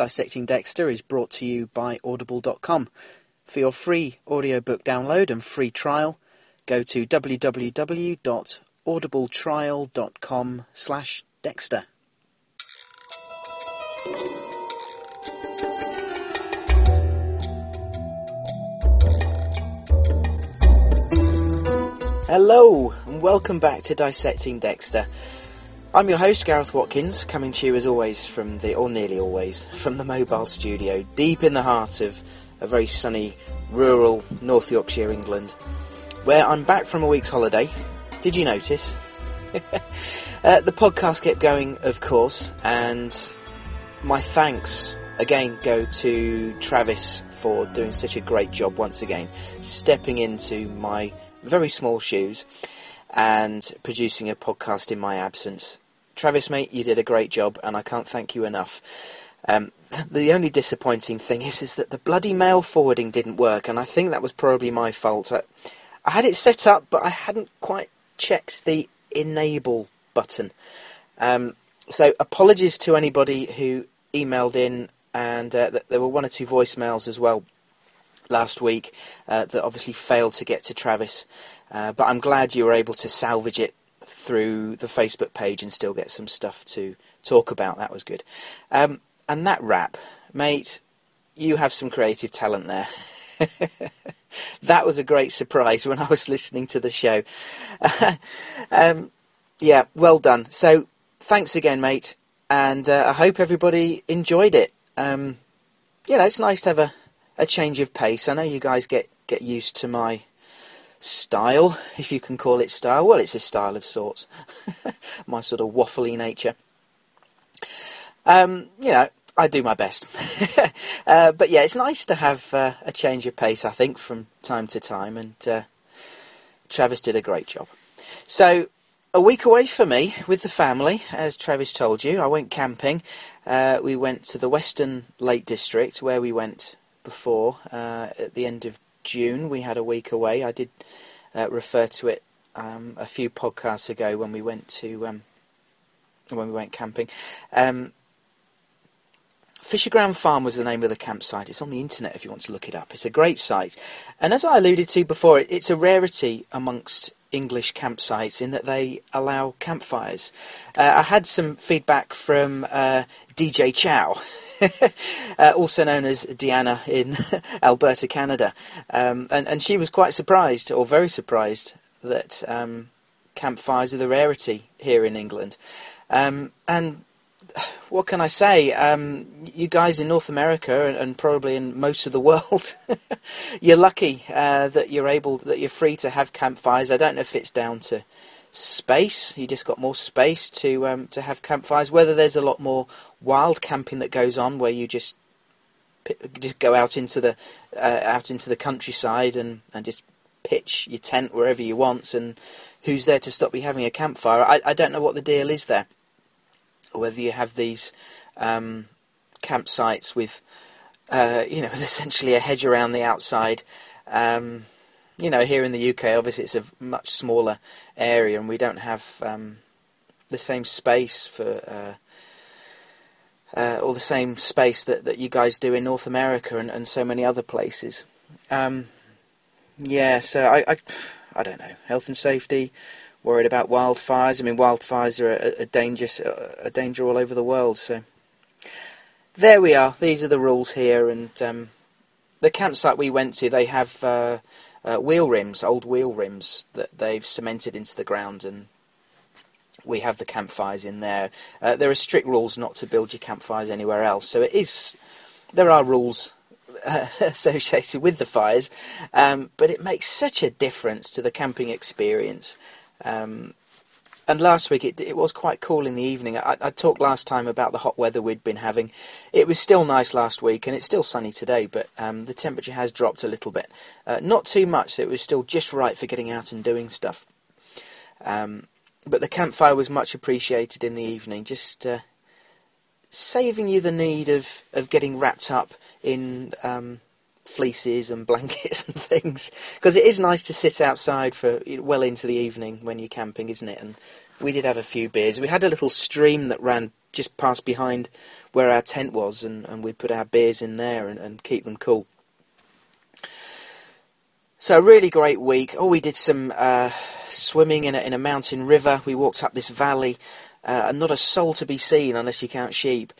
Dissecting Dexter is brought to you by Audible.com. For your free audiobook download and free trial, go to www.audibletrial.com slash Dexter. Hello, and welcome back to Dissecting Dexter. I'm your host, Gareth Watkins, coming to you as always from the, or nearly always, from the mobile studio, deep in the heart of a very sunny, rural North Yorkshire, England, where I'm back from a week's holiday. Did you notice? uh, the podcast kept going, of course, and my thanks again go to Travis for doing such a great job once again, stepping into my very small shoes and producing a podcast in my absence. Travis, mate, you did a great job, and I can't thank you enough. Um, the only disappointing thing is, is that the bloody mail forwarding didn't work, and I think that was probably my fault. I, I had it set up, but I hadn't quite checked the enable button. Um, so apologies to anybody who emailed in, and uh, there were one or two voicemails as well last week uh, that obviously failed to get to Travis. Uh, but I'm glad you were able to salvage it through the Facebook page and still get some stuff to talk about. That was good. Um, and that rap, mate, you have some creative talent there. that was a great surprise when I was listening to the show. um, yeah, well done. So thanks again, mate, and uh, I hope everybody enjoyed it. Um, you know, it's nice to have a, a change of pace. I know you guys get, get used to my style, if you can call it style. Well, it's a style of sorts. my sort of waffly nature. Um, you know, I do my best. uh, but yeah, it's nice to have uh, a change of pace, I think, from time to time, and uh, Travis did a great job. So, a week away for me with the family, as Travis told you. I went camping. Uh, we went to the Western Lake District, where we went before uh, at the end of June. We had a week away. I did uh, refer to it um, a few podcasts ago when we went to um, when we went camping. Um, Fisherground Farm was the name of the campsite. It's on the internet if you want to look it up. It's a great site, and as I alluded to before, it's a rarity amongst English campsites in that they allow campfires. Uh, I had some feedback from uh, DJ Chow. uh, also known as Deanna in Alberta, Canada. Um, and, and she was quite surprised, or very surprised, that um, campfires are the rarity here in England. Um, and what can I say? Um, you guys in North America and, and, probably in most of the world, you're lucky uh, that you're able, that you're free to have campfires. I don't know if it's down to space. You just got more space to um, to have campfires. Whether there's a lot more wild camping that goes on, where you just just go out into the uh, out into the countryside and, and just pitch your tent wherever you want, and who's there to stop you having a campfire? I, I don't know what the deal is there. Or whether you have these um, campsites with uh, you know essentially a hedge around the outside. Um, you know, here in the UK, obviously it's a much smaller area, and we don't have um, the same space for, uh, uh, or the same space that, that you guys do in North America and, and so many other places. Um, yeah, so I, I, I, don't know. Health and safety, worried about wildfires. I mean, wildfires are a, a dangerous, a danger all over the world. So there we are. These are the rules here, and um, the campsite we went to, they have. Uh, uh, wheel rims, old wheel rims that they've cemented into the ground, and we have the campfires in there. Uh, there are strict rules not to build your campfires anywhere else, so it is. There are rules uh, associated with the fires, um, but it makes such a difference to the camping experience. Um, and last week it, it was quite cool in the evening. I, I, talked last time about the hot weather we'd been having. It was still nice last week, and it's still sunny today, but um, the temperature has dropped a little bit. Uh, not too much, so it was still just right for getting out and doing stuff. Um, but the campfire was much appreciated in the evening, just uh, saving you the need of, of getting wrapped up in um, fleeces and blankets and things because it is nice to sit outside for well into the evening when you're camping, isn't it? And we did have a few beers. We had a little stream that ran just past behind where our tent was, and, and we'd put our beers in there and, and keep them cool. So a really great week. Oh, we did some uh, swimming in a, in a mountain river. We walked up this valley, uh, and not a soul to be seen unless you count sheep.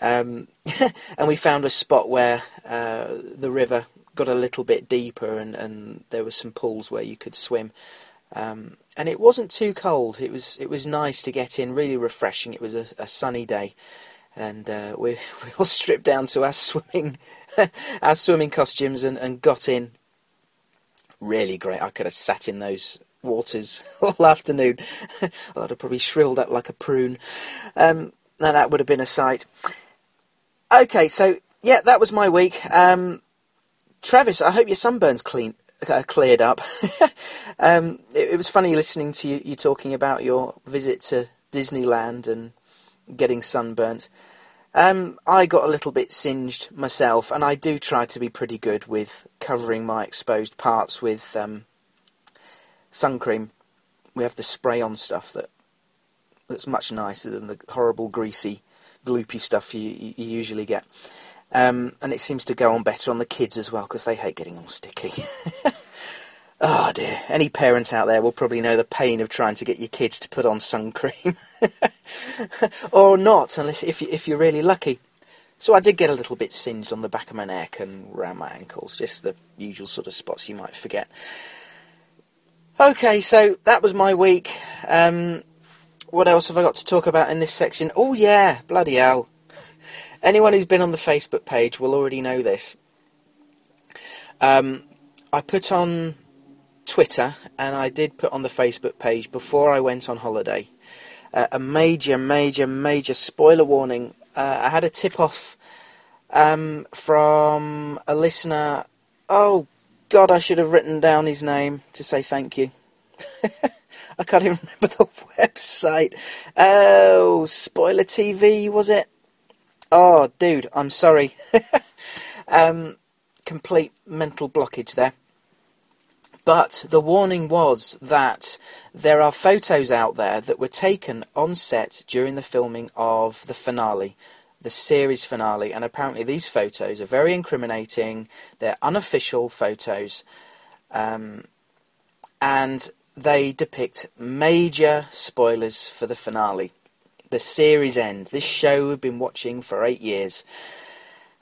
Um, and we found a spot where uh, the river got a little bit deeper, and, and there were some pools where you could swim. Um, and it wasn't too cold. It was it was nice to get in, really refreshing. It was a, a sunny day, and uh, we we all stripped down to our swimming our swimming costumes and, and got in really great. I could have sat in those waters all afternoon. I'd have probably shrilled up like a prune. Um, now that would have been a sight. Okay, so yeah, that was my week. Um, Travis, I hope your sunburn's clean, uh, cleared up. um, it, it, was funny listening to you, you talking about your visit to Disneyland and getting sunburnt. Um, I got a little bit singed myself, and I do try to be pretty good with covering my exposed parts with um, sun cream. We have the spray-on stuff that that's much nicer than the horrible, greasy, gloopy stuff you, you usually get. Um, and it seems to go on better on the kids as well because they hate getting all sticky. Oh dear. Any parent out there will probably know the pain of trying to get your kids to put on sun cream. or not, unless if, you, if you're really lucky. So I did get a little bit singed on the back of my neck and around my ankles, just the usual sort of spots you might forget. Okay, so that was my week. Um, what else have I got to talk about in this section? Oh yeah, bloody hell. Anyone who's been on the Facebook page will already know this. Um, I put on Twitter and I did put on the Facebook page before I went on holiday uh, a major, major, major spoiler warning. Uh, I had a tip off um, from a listener. Oh, God, I should have written down his name to say thank you. I can't even remember the website. Oh, Spoiler TV, was it? Oh, dude, I'm sorry. um, complete mental blockage there. But the warning was that there are photos out there that were taken on set during the filming of the finale, the series finale, and apparently these photos are very incriminating. They're unofficial photos, um, and they depict major spoilers for the finale, the series end. This show we've been watching for eight years.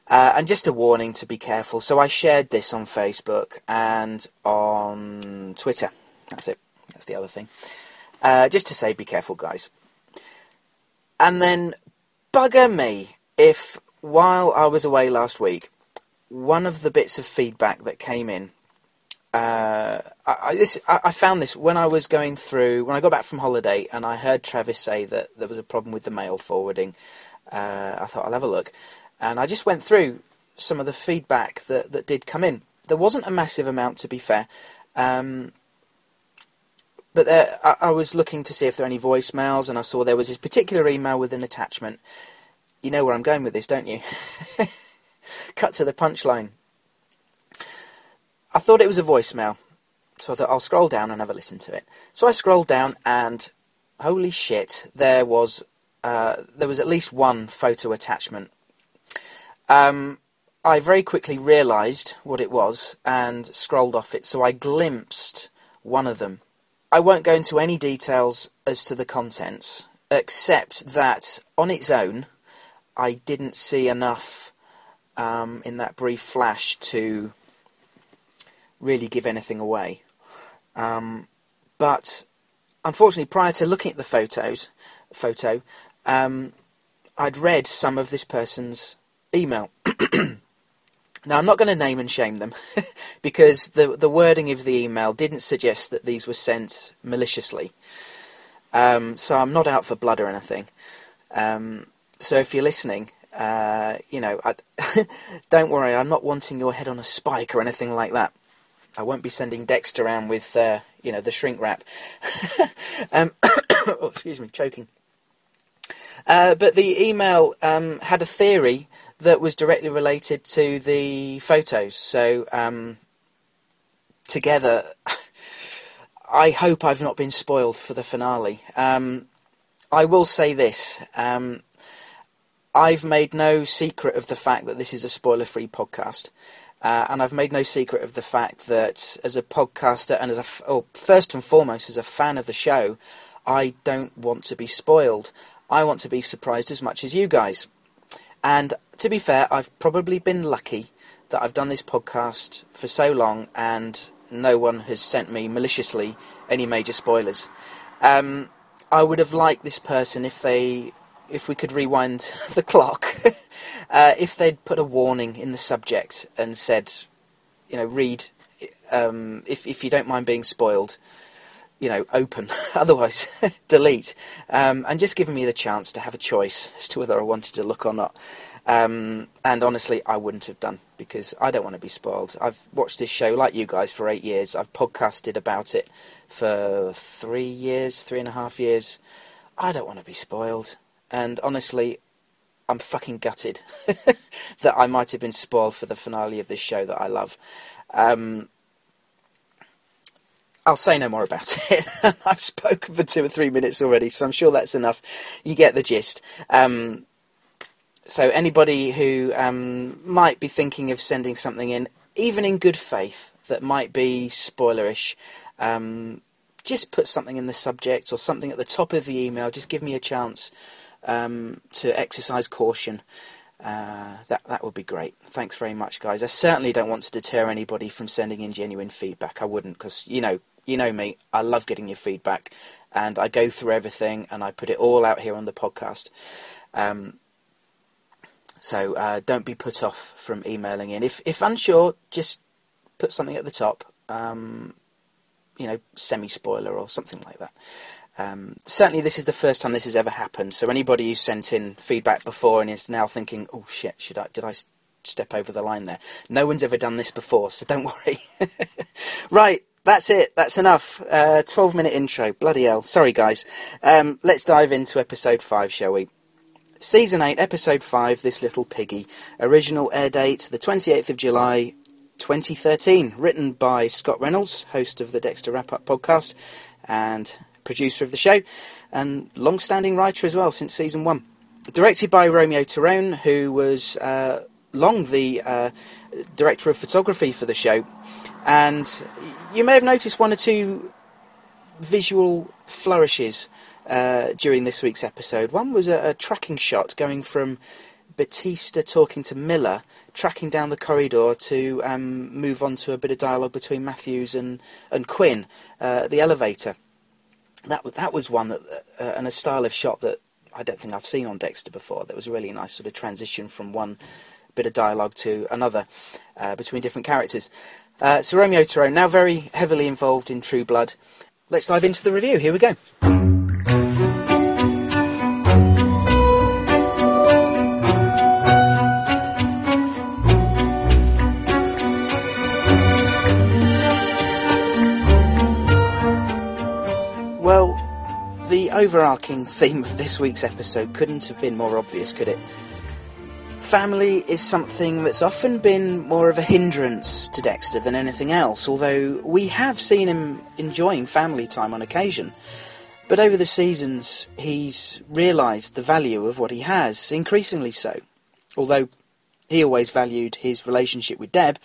Uh, and just a warning to be careful. So I shared this on Facebook and on Twitter. That's it. That's the other thing. Uh, just to say, be careful, guys. And then, bugger me if while I was away last week, one of the bits of feedback that came in. Uh, I, this, I, I found this when I was going through when I got back from holiday, and I heard Travis say that there was a problem with the mail forwarding. Uh, I thought I'll have a look, and I just went through some of the feedback that, that did come in. There wasn't a massive amount, to be fair. Um, but there, I, I, was looking to see if there are any voicemails, and I saw there was this particular email with an attachment. You know where I'm going with this, don't you? Cut to the punchline. I thought it was a voicemail, so I thought I'll scroll down and have a listen to it. So I scrolled down, and holy shit, there was uh, there was at least one photo attachment um, I very quickly realised what it was and scrolled off it, so I glimpsed one of them. I won't go into any details as to the contents, except that on its own, I didn't see enough um, in that brief flash to really give anything away. Um, but unfortunately, prior to looking at the photos, photo, um, I'd read some of this person's email. now, I'm not going to name and shame them because the the wording of the email didn't suggest that these were sent maliciously. Um, so I'm not out for blood or anything. Um, so if you're listening, uh, you know, don't worry. I'm not wanting your head on a spike or anything like that. I won't be sending Dexter around with, uh, you know, the shrink wrap. um, oh, excuse me, choking. Uh, but the email um, had a theory that was directly related to the photos. So um, together, I hope I've not been spoiled for the finale. Um, I will say this: um, I've made no secret of the fact that this is a spoiler-free podcast. Uh, and I've made no secret of the fact that as a podcaster and as a, or first and foremost, as a fan of the show, I don't want to be spoiled. I want to be surprised as much as you guys. And to be fair, I've probably been lucky that I've done this podcast for so long and no one has sent me maliciously any major spoilers. Um, I would have liked this person if they, if we could rewind the clock, uh, if they'd put a warning in the subject and said, you know, read, um, if if you don't mind being spoiled, you know, open. Otherwise, delete. Um, and just giving me the chance to have a choice as to whether I wanted to look or not. Um, and honestly, I wouldn't have done because I don't want to be spoiled. I've watched this show like you guys for eight years. I've podcasted about it for three years, three and a half years. I don't want to be spoiled. And honestly, I'm fucking gutted that I might have been spoiled for the finale of this show that I love. Um, I'll say no more about it. I've spoken for two or three minutes already, so I'm sure that's enough. You get the gist. Um, so anybody who um, might be thinking of sending something in, even in good faith, that might be spoilerish, um, just put something in the subject or something at the top of the email. Just give me a chance um, to exercise caution. Uh, that that would be great. Thanks very much, guys. I certainly don't want to deter anybody from sending in genuine feedback. I wouldn't, because you know, you know me. I love getting your feedback, and I go through everything and I put it all out here on the podcast. Um, so uh, don't be put off from emailing in. If if unsure, just put something at the top. Um, you know, semi spoiler or something like that. Um, certainly, this is the first time this has ever happened. So anybody who sent in feedback before and is now thinking, "Oh shit, should I? Did I step over the line there?" No one's ever done this before, so don't worry. right, that's it. That's enough. Uh, Twelve minute intro. Bloody hell. Sorry, guys. Um, let's dive into episode five, shall we? Season 8, Episode 5, This Little Piggy. Original air date, the 28th of July, 2013. Written by Scott Reynolds, host of the Dexter Wrap Up podcast, and producer of the show, and long standing writer as well since season 1. Directed by Romeo Tirone, who was uh, long the uh, director of photography for the show. And you may have noticed one or two visual flourishes uh, during this week's episode. One was a, a, tracking shot going from Batista talking to Miller, tracking down the corridor to um, move on to a bit of dialogue between Matthews and, and Quinn, uh, the elevator. That, that was one that, uh, and a style of shot that I don't think I've seen on Dexter before. That was a really nice sort of transition from one bit of dialogue to another uh, between different characters. Uh, so Romeo Tirone, now very heavily involved in True Blood. Let's dive into the review. Here we go. Overarching theme of this week's episode couldn't have been more obvious, could it? Family is something that's often been more of a hindrance to Dexter than anything else, although we have seen him enjoying family time on occasion. But over the seasons, he's realised the value of what he has, increasingly so. Although he always valued his relationship with Deb,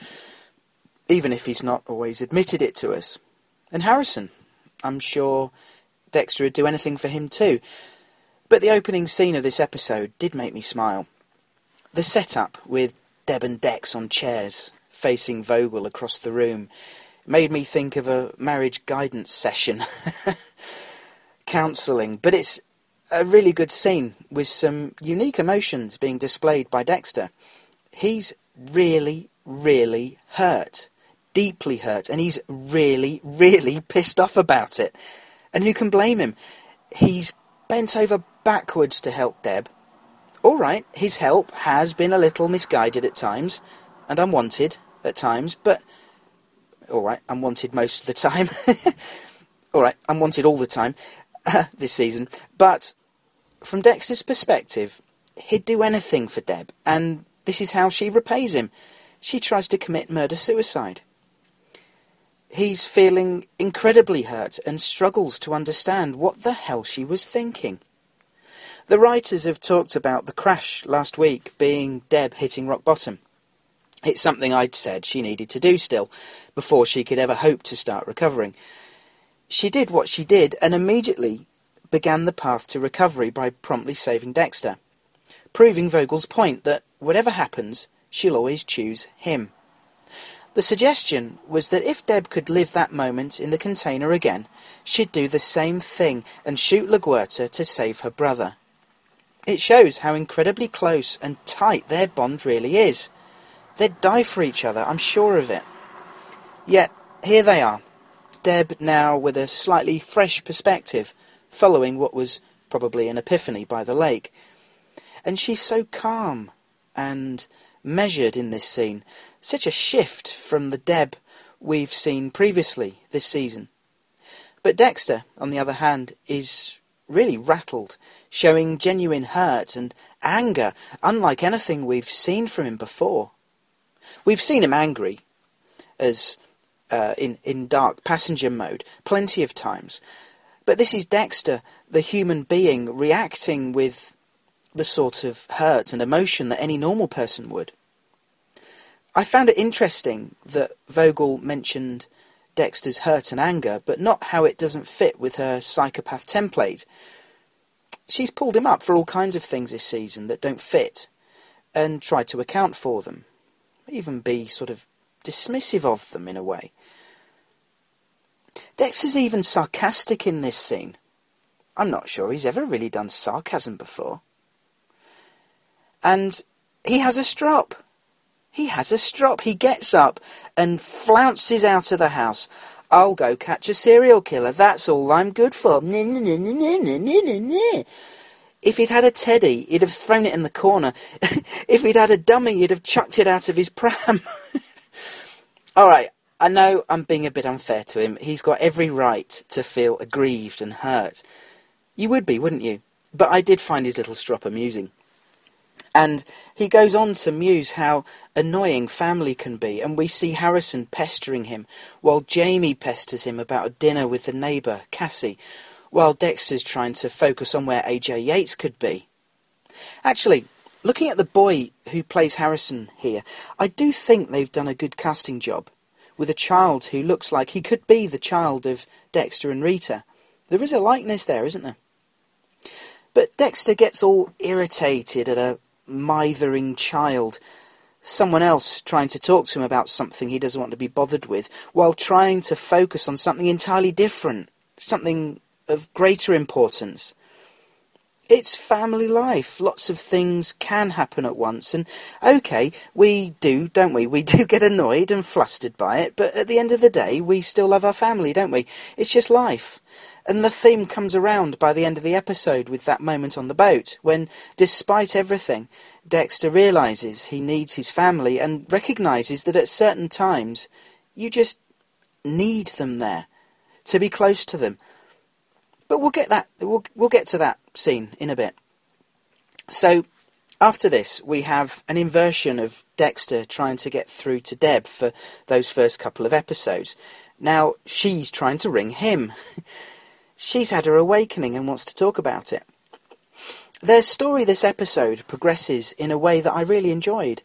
even if he's not always admitted it to us. And Harrison, I'm sure Dexter would do anything for him too. But the opening scene of this episode did make me smile. The setup with Deb and Dex on chairs, facing Vogel across the room, made me think of a marriage guidance session. Counselling. But it's a really good scene with some unique emotions being displayed by Dexter. He's really, really hurt. Deeply hurt. And he's really, really pissed off about it. And who can blame him? He's bent over backwards to help Deb. All right, his help has been a little misguided at times, and unwanted at times, but all right, unwanted most of the time. all right, unwanted all the time uh, this season. But from Dexter's perspective, he'd do anything for Deb, and this is how she repays him. She tries to commit murder suicide. He's feeling incredibly hurt and struggles to understand what the hell she was thinking. The writers have talked about the crash last week being Deb hitting rock bottom. It's something I'd said she needed to do still, before she could ever hope to start recovering. She did what she did and immediately began the path to recovery by promptly saving Dexter, proving Vogel's point that whatever happens, she'll always choose him. The suggestion was that if Deb could live that moment in the container again, she'd do the same thing and shoot LaGuerta to save her brother. It shows how incredibly close and tight their bond really is. They'd die for each other, I'm sure of it. Yet, here they are, Deb now with a slightly fresh perspective, following what was probably an epiphany by the lake. And she's so calm and measured in this scene, such a shift from the Deb we've seen previously this season. But Dexter, on the other hand, is really rattled, showing genuine hurt and anger, unlike anything we've seen from him before. We've seen him angry, as uh, in in dark passenger mode, plenty of times. But this is Dexter, the human being, reacting with the sort of hurt and emotion that any normal person would. I found it interesting that Vogel mentioned Dexter's hurt and anger, but not how it doesn't fit with her psychopath template. She's pulled him up for all kinds of things this season that don't fit, and tried to account for them even be sort of dismissive of them in a way. Dexter's even sarcastic in this scene. I'm not sure he's ever really done sarcasm before. And he has a strop. He has a strop. He gets up and flounces out of the house. I'll go catch a serial killer. That's all I'm good for. If he'd had a teddy, he'd have thrown it in the corner. if he'd had a dummy, he'd have chucked it out of his pram. All right, I know I'm being a bit unfair to him. He's got every right to feel aggrieved and hurt. You would be, wouldn't you? But I did find his little strop amusing. And he goes on to muse how annoying family can be, and we see Harrison pestering him, while Jamie pesters him about a dinner with the neighbour, Cassie, while Dexter's trying to focus on where AJ Yates could be. Actually, looking at the boy who plays Harrison here, I do think they've done a good casting job with a child who looks like he could be the child of Dexter and Rita. There is a likeness there, isn't there? But Dexter gets all irritated at a mithering child, someone else trying to talk to him about something he doesn't want to be bothered with, while trying to focus on something entirely different, something of greater importance. It's family life. Lots of things can happen at once. And okay, we do, don't we? We do get annoyed and flustered by it, but at the end of the day, we still love our family, don't we? It's just life. And the theme comes around by the end of the episode with that moment on the boat, when, despite everything, Dexter realizes he needs his family and recognizes that at certain times, you just need them there, to be close to them, but we'll get that. We'll we'll get to that scene in a bit. So after this, we have an inversion of Dexter trying to get through to Deb for those first couple of episodes. Now she's trying to ring him. she's had her awakening and wants to talk about it. Their story this episode progresses in a way that I really enjoyed,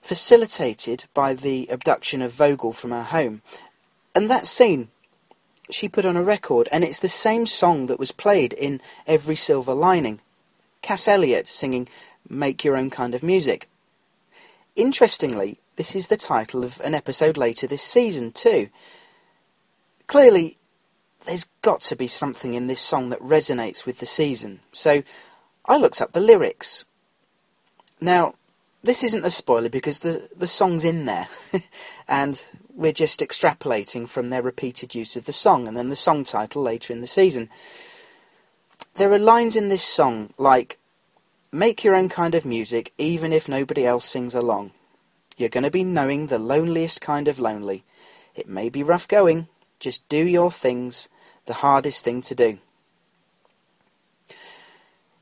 facilitated by the abduction of Vogel from her home. And that scene she put on a record, and it's the same song that was played in Every Silver Lining. Cass Elliot singing Make Your Own Kind of Music. Interestingly, this is the title of an episode later this season, too. Clearly, there's got to be something in this song that resonates with the season, so I looked up the lyrics. Now, this isn't a spoiler because the, the song's in there, and we're just extrapolating from their repeated use of the song and then the song title later in the season. There are lines in this song like, Make your own kind of music even if nobody else sings along. You're going to be knowing the loneliest kind of lonely. It may be rough going, just do your things, the hardest thing to do.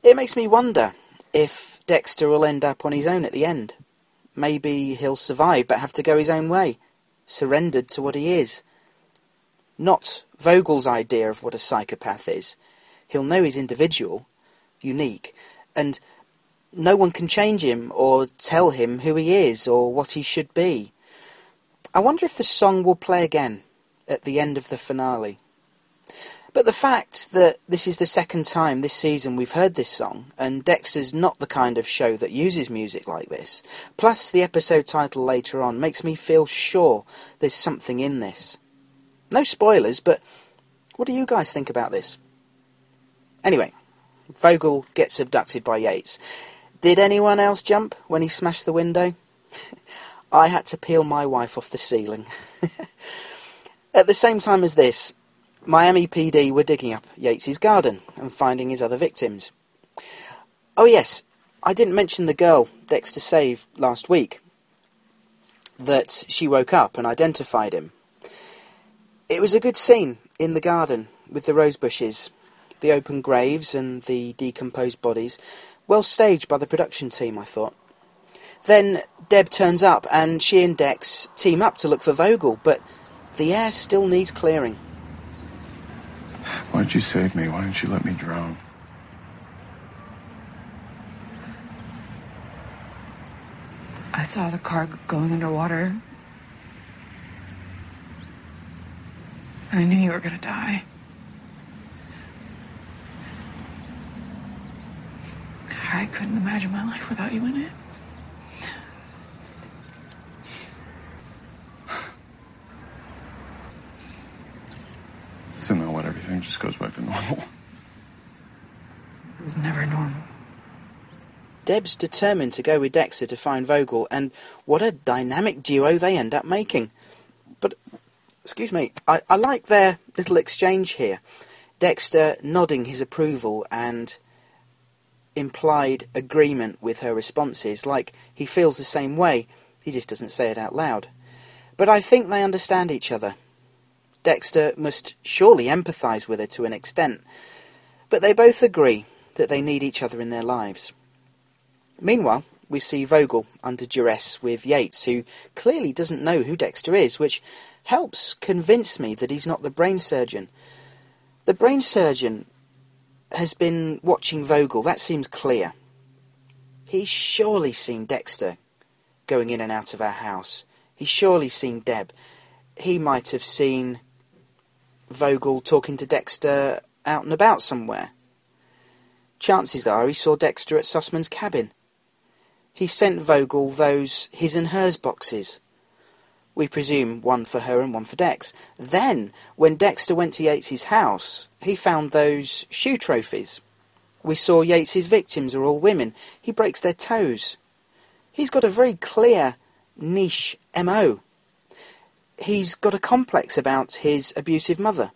It makes me wonder if Dexter will end up on his own at the end. Maybe he'll survive but have to go his own way surrendered to what he is. Not Vogel's idea of what a psychopath is. He'll know he's individual. unique, and no one can change him or tell him who he is or what he should be. I wonder if the song will play again at the end of the finale. But the fact that this is the second time this season we've heard this song, and Dexter's not the kind of show that uses music like this, plus the episode title later on, makes me feel sure there's something in this. No spoilers, but what do you guys think about this? Anyway, Vogel gets abducted by Yates. Did anyone else jump when he smashed the window? I had to peel my wife off the ceiling. At the same time as this, Miami PD were digging up Yates's garden and finding his other victims. Oh yes, I didn't mention the girl Dexter saved last week. That she woke up and identified him. It was a good scene in the garden with the rose bushes, the open graves and the decomposed bodies. Well staged by the production team, I thought. Then Deb turns up and she and Dex team up to look for Vogel, but the air still needs clearing. Why did you save me? Why didn't you let me drown? I saw the car going underwater. And I knew you were gonna die. I couldn't imagine my life without you in it. So now what? Everything just goes back to normal. It was never normal. Deb's determined to go with Dexter to find Vogel, and what a dynamic duo they end up making. But, excuse me, I, I like their little exchange here. Dexter nodding his approval and implied agreement with her responses, like he feels the same way, he just doesn't say it out loud. But I think they understand each other. Dexter must surely empathise with her to an extent, but they both agree that they need each other in their lives. Meanwhile, we see Vogel under duress with Yates, who clearly doesn't know who Dexter is, which helps convince me that he's not the brain surgeon. The brain surgeon has been watching Vogel, that seems clear. He's surely seen Dexter going in and out of our house. He's surely seen Deb. He might have seen Vogel talking to Dexter out and about somewhere. Chances are he saw Dexter at Sussman's cabin. He sent Vogel those his and hers boxes. We presume one for her and one for Dex. Then, when Dexter went to Yates's house, he found those shoe trophies. We saw Yates's victims are all women. He breaks their toes. He's got a very clear niche MO. He's got a complex about his abusive mother.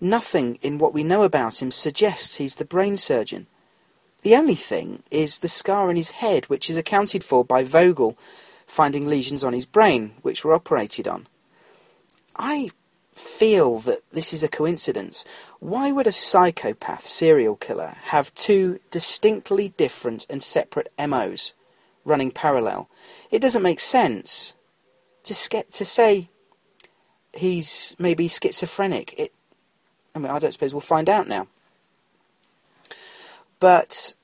Nothing in what we know about him suggests he's the brain surgeon. The only thing is the scar on his head, which is accounted for by Vogel finding lesions on his brain, which were operated on. I feel that this is a coincidence. Why would a psychopath serial killer have two distinctly different and separate MOs running parallel? It doesn't make sense. To, to say he's maybe schizophrenic, it, I mean, I don't suppose we'll find out now. But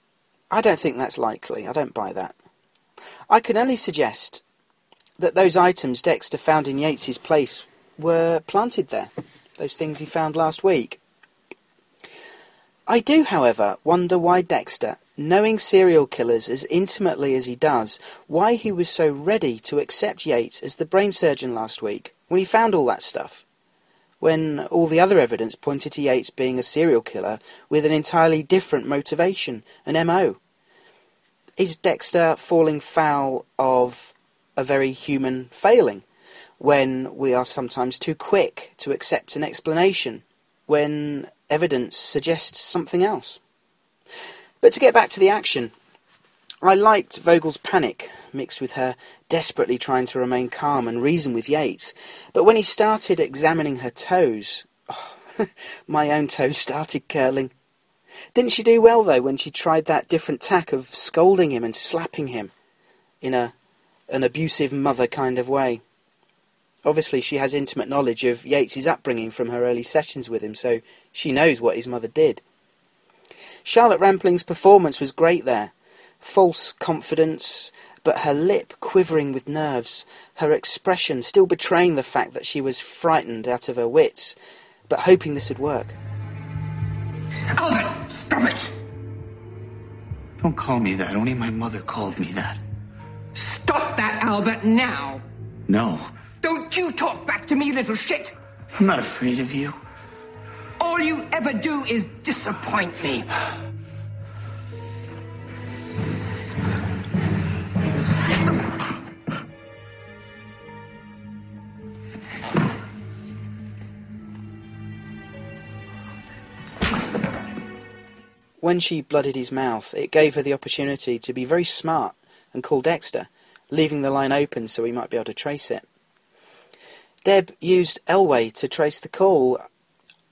I don't think that's likely. I don't buy that. I can only suggest that those items Dexter found in Yates's place were planted there. Those things he found last week. I do, however, wonder why Dexter, knowing serial killers as intimately as he does, why he was so ready to accept Yates as the brain surgeon last week, when he found all that stuff. When all the other evidence pointed to Yates being a serial killer with an entirely different motivation, an MO. Is Dexter falling foul of a very human failing when we are sometimes too quick to accept an explanation when evidence suggests something else? But to get back to the action, I liked Vogel's panic mixed with her desperately trying to remain calm and reason with Yates. But when he started examining her toes, oh, my own toes started curling. Didn't she do well, though, when she tried that different tack of scolding him and slapping him in a, an abusive mother kind of way? Obviously, she has intimate knowledge of Yates's upbringing from her early sessions with him, so she knows what his mother did. Charlotte Rampling's performance was great there. False confidence, but her lip quivering with nerves, her expression still betraying the fact that she was frightened out of her wits, but hoping this would work. Albert, stop it! Don't call me that. Only my mother called me that. Stop that, Albert, now! No, Don't you talk back to me, little shit! I'm not afraid of you. All you ever do is disappoint me. When she blooded his mouth, it gave her the opportunity to be very smart and call Dexter, leaving the line open so he might be able to trace it. Deb used Elway to trace the call.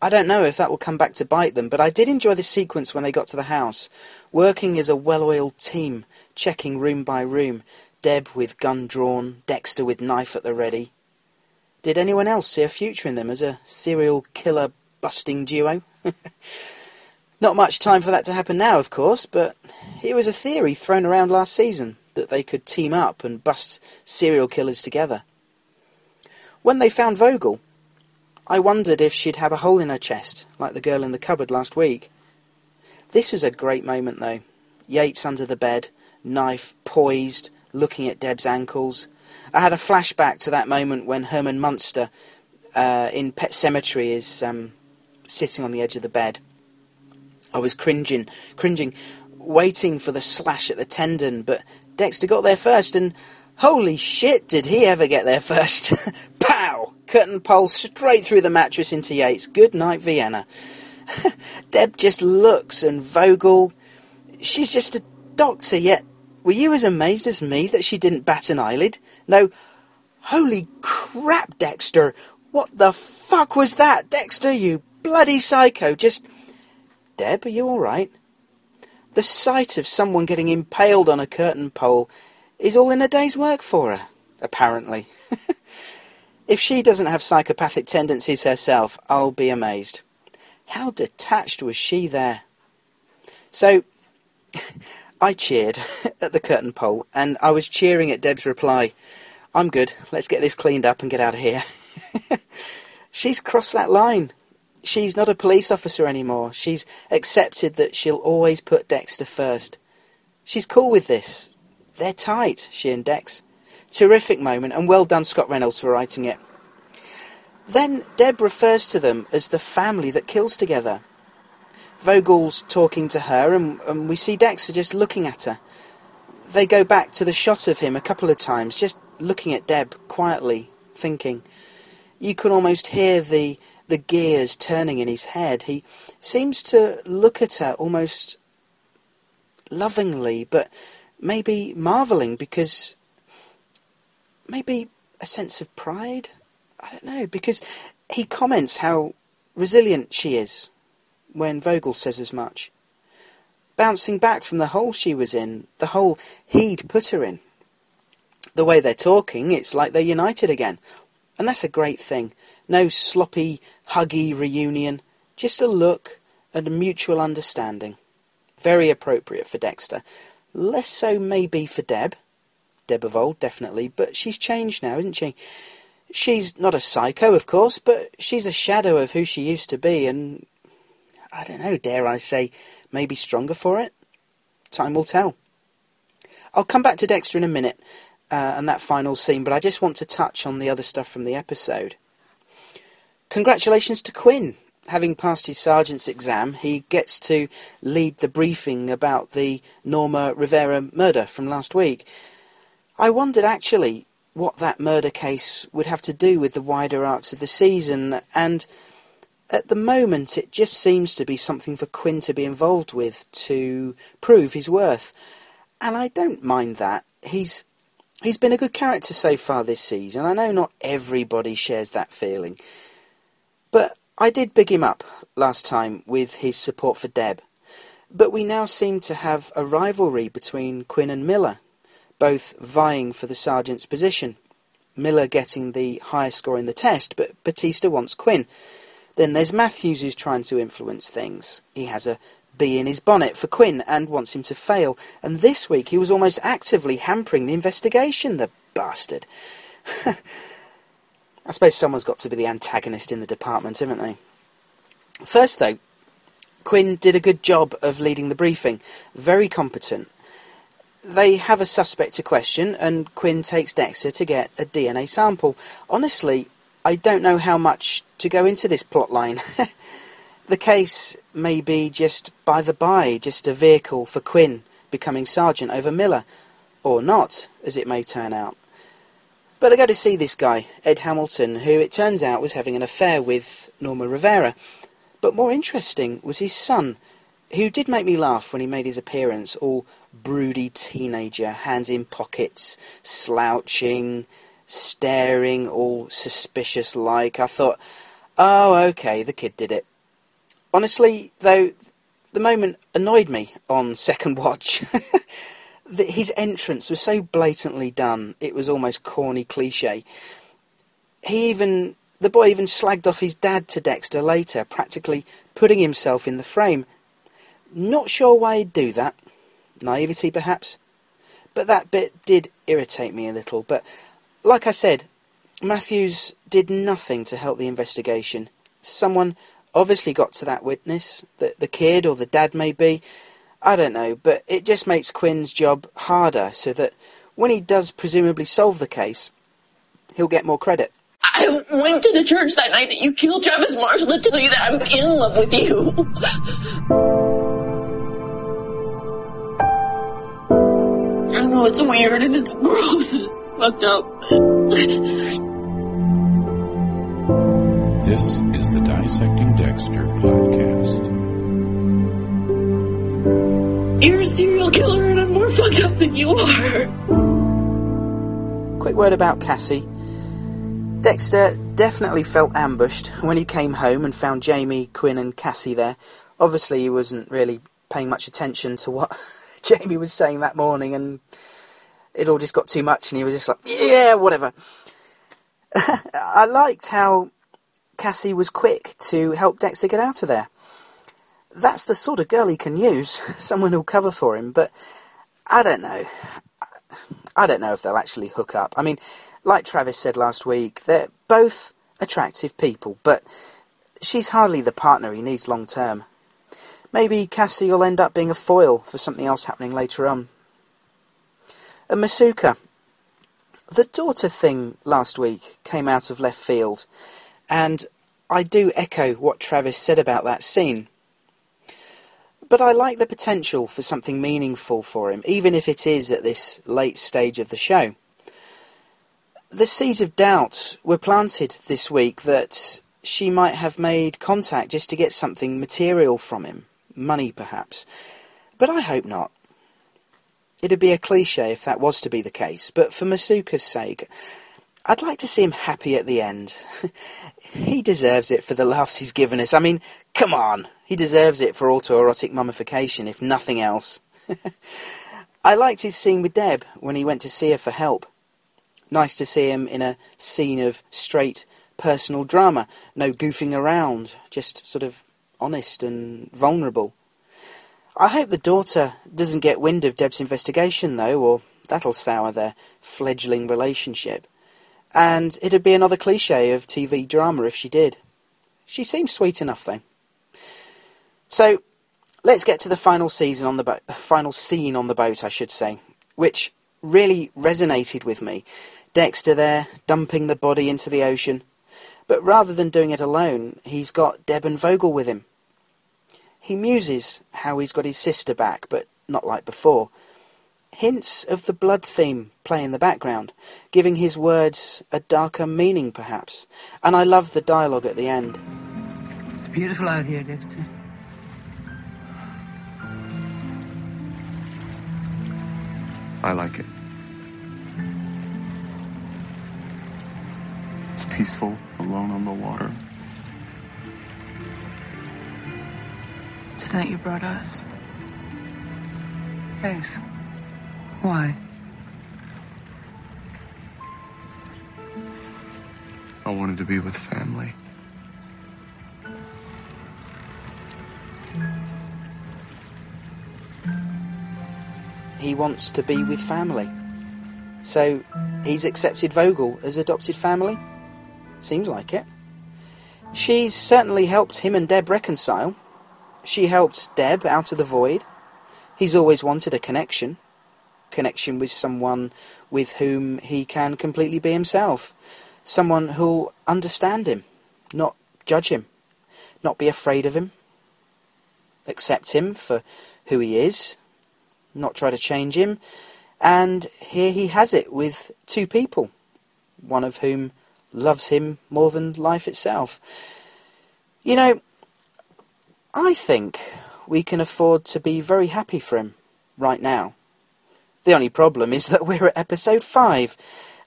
I don't know if that will come back to bite them, but I did enjoy the sequence when they got to the house, working as a well-oiled team, checking room by room, Deb with gun drawn, Dexter with knife at the ready. Did anyone else see a future in them as a serial killer busting duo? Not much time for that to happen now, of course, but it was a theory thrown around last season that they could team up and bust serial killers together. When they found Vogel, I wondered if she'd have a hole in her chest, like the girl in the cupboard last week. This was a great moment, though. Yates under the bed, knife poised, looking at Deb's ankles. I had a flashback to that moment when Herman Munster uh, in Pet Sematary is um, sitting on the edge of the bed. I was cringing, cringing, waiting for the slash at the tendon, but Dexter got there first, and holy shit, did he ever get there first! Pow! Curtain pole straight through the mattress into Yates. Good night, Vienna. Deb just looks, and Vogel. She's just a doctor, yet were you as amazed as me that she didn't bat an eyelid? No. Holy crap, Dexter! What the fuck was that? Dexter, you bloody psycho! Just. Deb, are you alright? The sight of someone getting impaled on a curtain pole is all in a day's work for her, apparently. if she doesn't have psychopathic tendencies herself, I'll be amazed. How detached was she there? So, I cheered at the curtain pole, and I was cheering at Deb's reply. I'm good. Let's get this cleaned up and get out of here. She's crossed that line. She's not a police officer anymore. She's accepted that she'll always put Dexter first. She's cool with this. They're tight, she and Dex. Terrific moment, and well done, Scott Reynolds, for writing it. Then Deb refers to them as the family that kills together. Vogel's talking to her, and, and we see Dexter just looking at her. They go back to the shot of him a couple of times, just looking at Deb quietly, thinking. You can almost hear the the gears turning in his head. He seems to look at her almost lovingly, but maybe marvelling because maybe a sense of pride. I don't know because he comments how resilient she is when Vogel says as much. Bouncing back from the hole she was in, the hole he'd put her in. The way they're talking, it's like they're united again. And that's a great thing. No sloppy, huggy reunion. Just a look and a mutual understanding. Very appropriate for Dexter. Less so, maybe, for Deb. Deb of old, definitely. But she's changed now, isn't she? She's not a psycho, of course, but she's a shadow of who she used to be, and I don't know, dare I say, maybe stronger for it? Time will tell. I'll come back to Dexter in a minute uh, and that final scene, but I just want to touch on the other stuff from the episode. Congratulations to Quinn. Having passed his sergeant's exam, he gets to lead the briefing about the Norma Rivera murder from last week. I wondered actually what that murder case would have to do with the wider arcs of the season, and at the moment it just seems to be something for Quinn to be involved with to prove his worth. And I don't mind that. He's he's been a good character so far this season. I know not everybody shares that feeling. But I did big him up last time with his support for Deb. But we now seem to have a rivalry between Quinn and Miller, both vying for the sergeant's position. Miller getting the highest score in the test, but Batista wants Quinn. Then there's Matthews who's trying to influence things. He has a bee in his bonnet for Quinn and wants him to fail. And this week he was almost actively hampering the investigation, the bastard. I suppose someone's got to be the antagonist in the department, haven't they? First, though, Quinn did a good job of leading the briefing. Very competent. They have a suspect to question, and Quinn takes Dexter to get a DNA sample. Honestly, I don't know how much to go into this plot line. the case may be just by the by, just a vehicle for Quinn becoming sergeant over Miller, or not, as it may turn out. But they go to see this guy, Ed Hamilton, who it turns out was having an affair with Norma Rivera. But more interesting was his son, who did make me laugh when he made his appearance, all broody teenager, hands in pockets, slouching, staring, all suspicious like. I thought, oh, okay, the kid did it. Honestly, though, the moment annoyed me on second watch. his entrance was so blatantly done, it was almost corny cliche. He even, the boy even slagged off his dad to Dexter later, practically putting himself in the frame. Not sure why he'd do that. Naivety, perhaps? But that bit did irritate me a little. But, like I said, Matthews did nothing to help the investigation. Someone obviously got to that witness, the, the kid or the dad maybe, I don't know, but it just makes Quinn's job harder so that when he does presumably solve the case, he'll get more credit. I went to the church that night that you killed Travis Marshall to tell you that I'm in love with you. I know it's weird and it's gross and it's fucked up. This is the Dissecting Dexter podcast. You're a serial killer and I'm more fucked up than you are. Quick word about Cassie. Dexter definitely felt ambushed when he came home and found Jamie, Quinn, and Cassie there. Obviously, he wasn't really paying much attention to what Jamie was saying that morning, and it all just got too much, and he was just like, yeah, whatever. I liked how Cassie was quick to help Dexter get out of there that's the sort of girl he can use, someone who'll cover for him, but I don't know. I don't know if they'll actually hook up. I mean, like Travis said last week, they're both attractive people, but she's hardly the partner he needs long term. Maybe Cassie will end up being a foil for something else happening later on. And Masuka. The daughter thing last week came out of left field, and I do echo what Travis said about that scene. But I like the potential for something meaningful for him, even if it is at this late stage of the show. The seeds of doubt were planted this week that she might have made contact just to get something material from him, money perhaps. But I hope not. It'd be a cliche if that was to be the case, but for Masuka's sake, I'd like to see him happy at the end. he deserves it for the laughs he's given us. I mean, come on. He deserves it for autoerotic mummification, if nothing else. I liked his scene with Deb when he went to see her for help. Nice to see him in a scene of straight personal drama, no goofing around, just sort of honest and vulnerable. I hope the daughter doesn't get wind of Deb's investigation, though, or that'll sour their fledgling relationship. And it'd be another cliche of TV drama if she did. She seems sweet enough, though. So let's get to the final season on the boat, final scene on the boat, I should say, which really resonated with me. Dexter there, dumping the body into the ocean. But rather than doing it alone, he's got Deb and Vogel with him. He muses how he's got his sister back, but not like before. Hints of the blood theme play in the background, giving his words a darker meaning, perhaps. And I love the dialogue at the end. It's beautiful out here, Dexter. I like it. It's peaceful, alone on the water. Tonight you brought us. Yes. Why? I wanted to be with family. he wants to be with family. So he's accepted Vogel as adopted family? Seems like it. She's certainly helped him and Deb reconcile. She helped Deb out of the void. He's always wanted a connection. Connection with someone with whom he can completely be himself. Someone who'll understand him, not judge him, not be afraid of him, accept him for who he is, not try to change him. And here he has it with two people, one of whom loves him more than life itself. You know, I think we can afford to be very happy for him right now. The only problem is that we're at episode 5,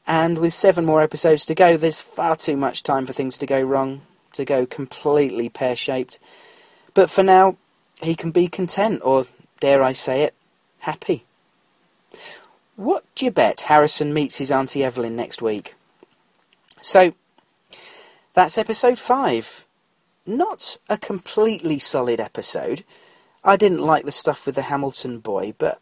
and with seven more episodes to go, there's far too much time for things to go wrong, to go completely pear shaped. But for now, he can be content, or dare I say it, happy. What do you bet Harrison meets his Auntie Evelyn next week? So, that's episode 5. Not a completely solid episode. I didn't like the stuff with the Hamilton boy, but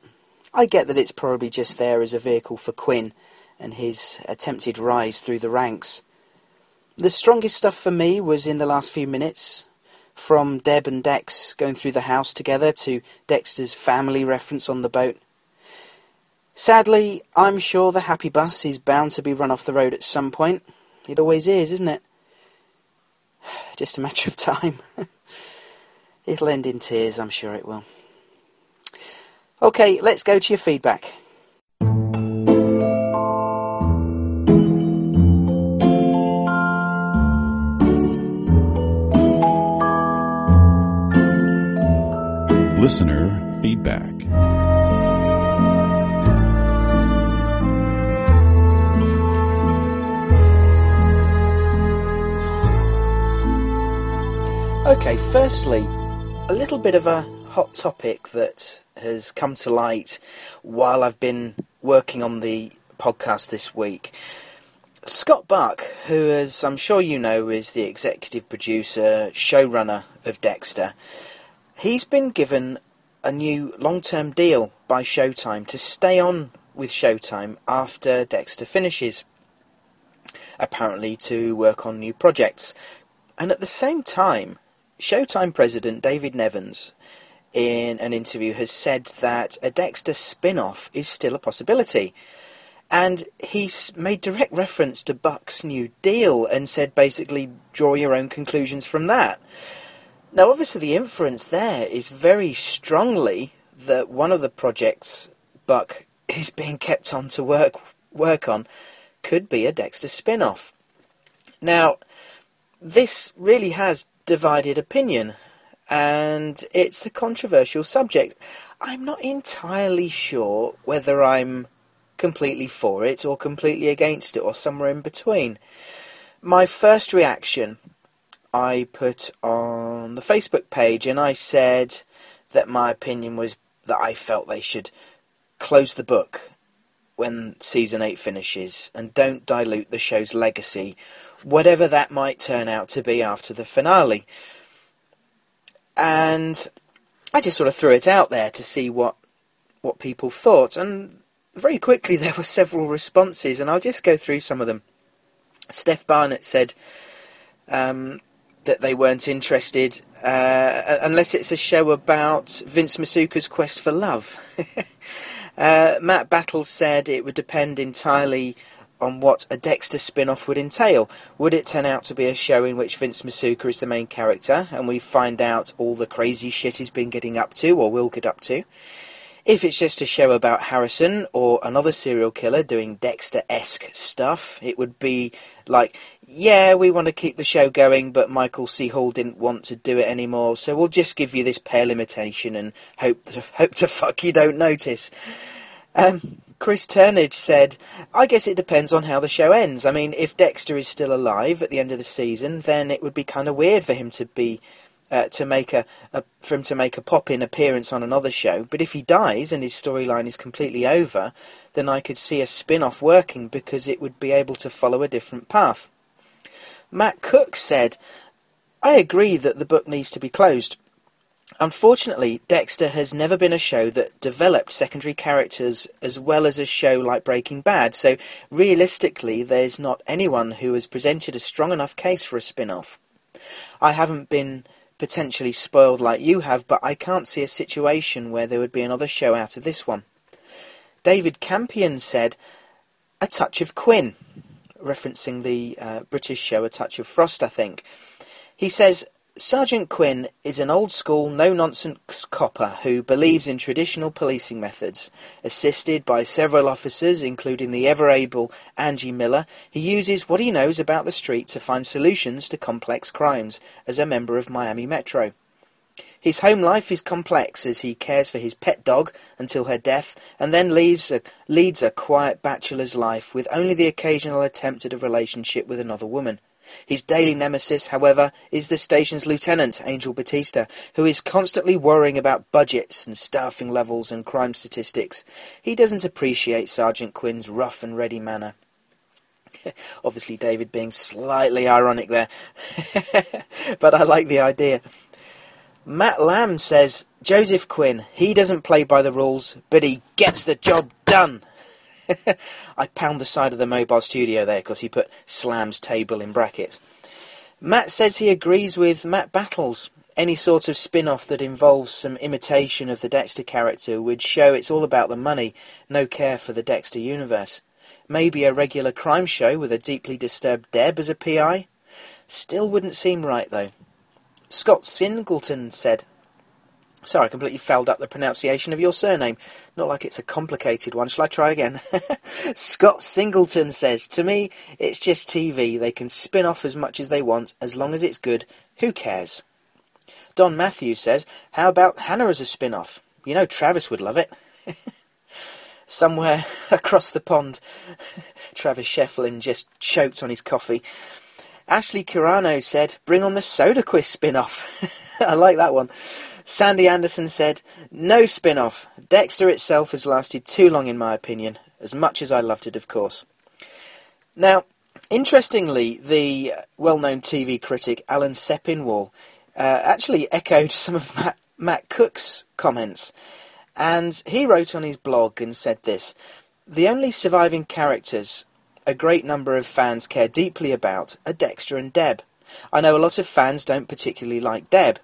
I get that it's probably just there as a vehicle for Quinn and his attempted rise through the ranks. The strongest stuff for me was in the last few minutes, from Deb and Dex going through the house together to Dexter's family reference on the boat. Sadly, I'm sure the happy bus is bound to be run off the road at some point. It always is, isn't it? Just a matter of time. It'll end in tears, I'm sure it will. Okay, let's go to your feedback. Listener feedback. Okay, firstly, a little bit of a hot topic that has come to light while I've been working on the podcast this week. Scott Buck, who, as I'm sure you know, is the executive producer, showrunner of Dexter, he's been given a new long term deal by Showtime to stay on with Showtime after Dexter finishes, apparently to work on new projects. And at the same time, Showtime president David Nevins, in an interview, has said that a Dexter spin off is still a possibility. And he's made direct reference to Buck's new deal and said basically, draw your own conclusions from that. Now, obviously, the inference there is very strongly that one of the projects Buck is being kept on to work work on could be a Dexter spin off. Now, this really has divided opinion, and it's a controversial subject. I'm not entirely sure whether I'm completely for it or completely against it or somewhere in between. My first reaction I put on the Facebook page and I said that my opinion was that I felt they should close the book when season 8 finishes and don't dilute the show's legacy whatever that might turn out to be after the finale. And I just sort of threw it out there to see what what people thought, and very quickly there were several responses, and I'll just go through some of them. Steph Barnett said um, that they weren't interested uh, unless it's a show about Vince Masuka's quest for love. uh, Matt Battle said it would depend entirely on what a Dexter spin off would entail. Would it turn out to be a show in which Vince Masuka is the main character and we find out all the crazy shit he's been getting up to or will get up to? If it's just a show about Harrison or another serial killer doing Dexter esque stuff, it would be like, yeah, we want to keep the show going, but Michael C. Hall didn't want to do it anymore, so we'll just give you this pale imitation and hope to, hope to fuck you don't notice. Um, Chris Turnage said, I guess it depends on how the show ends. I mean, if Dexter is still alive at the end of the season, then it would be kind of weird for him to be. Uh, to make a, a for him to make a pop-in appearance on another show, but if he dies and his storyline is completely over, then I could see a spin-off working because it would be able to follow a different path. Matt Cook said, "I agree that the book needs to be closed. Unfortunately, Dexter has never been a show that developed secondary characters as well as a show like Breaking Bad, so realistically, there's not anyone who has presented a strong enough case for a spin off. I haven't been potentially spoiled like you have, but I can't see a situation where there would be another show out of this one. David Campion said, A Touch of Quinn, referencing the uh, British show A Touch of Frost, I think. He says, Sergeant Quinn is an old school, no nonsense copper who believes in traditional policing methods. Assisted by several officers, including the ever able Angie Miller, he uses what he knows about the street to find solutions to complex crimes as a member of Miami Metro. His home life is complex as he cares for his pet dog until her death and then leaves a, leads a quiet bachelor's life with only the occasional attempt at a relationship with another woman. His daily nemesis, however, is the station's lieutenant, Angel Batista, who is constantly worrying about budgets and staffing levels and crime statistics. He doesn't appreciate Sergeant Quinn's rough and ready manner. Obviously, David being slightly ironic there, but I like the idea. Matt Lamb says Joseph Quinn, he doesn't play by the rules, but he gets the job done. I pound the side of the mobile studio there because he put slams table in brackets. Matt says he agrees with Matt Battles. Any sort of spin off that involves some imitation of the Dexter character would show it's all about the money, no care for the Dexter universe. Maybe a regular crime show with a deeply disturbed Deb as a PI? Still wouldn't seem right, though. Scott Singleton said, Sorry, I completely fouled up the pronunciation of your surname. Not like it's a complicated one. Shall I try again? Scott Singleton says, To me, it's just TV. They can spin off as much as they want, as long as it's good. Who cares? Don Matthews says, How about Hannah as a spin off? You know, Travis would love it. Somewhere across the pond, Travis Shefflin just choked on his coffee. Ashley Curano said, Bring on the Soda Quiz spin off. I like that one. Sandy Anderson said, No spin off. Dexter itself has lasted too long, in my opinion, as much as I loved it, of course. Now, interestingly, the well known TV critic Alan Sepinwall uh, actually echoed some of Matt, Matt Cook's comments. And he wrote on his blog and said this The only surviving characters a great number of fans care deeply about are Dexter and Deb. I know a lot of fans don't particularly like Deb,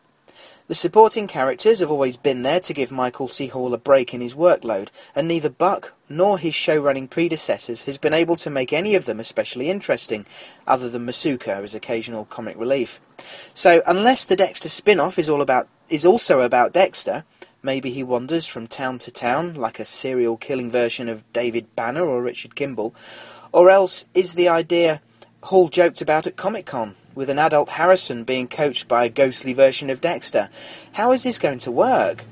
the supporting characters have always been there to give Michael C. Hall a break in his workload, and neither Buck nor his show-running predecessors has been able to make any of them especially interesting, other than Masuka as occasional comic relief. So, unless the Dexter spin-off is is also about Dexter, maybe he wanders from town to town like a serial killing version of David Banner or Richard Kimball, or else is the idea Hall joked about at Comic Con with an adult Harrison being coached by a ghostly version of Dexter. How is this going to work?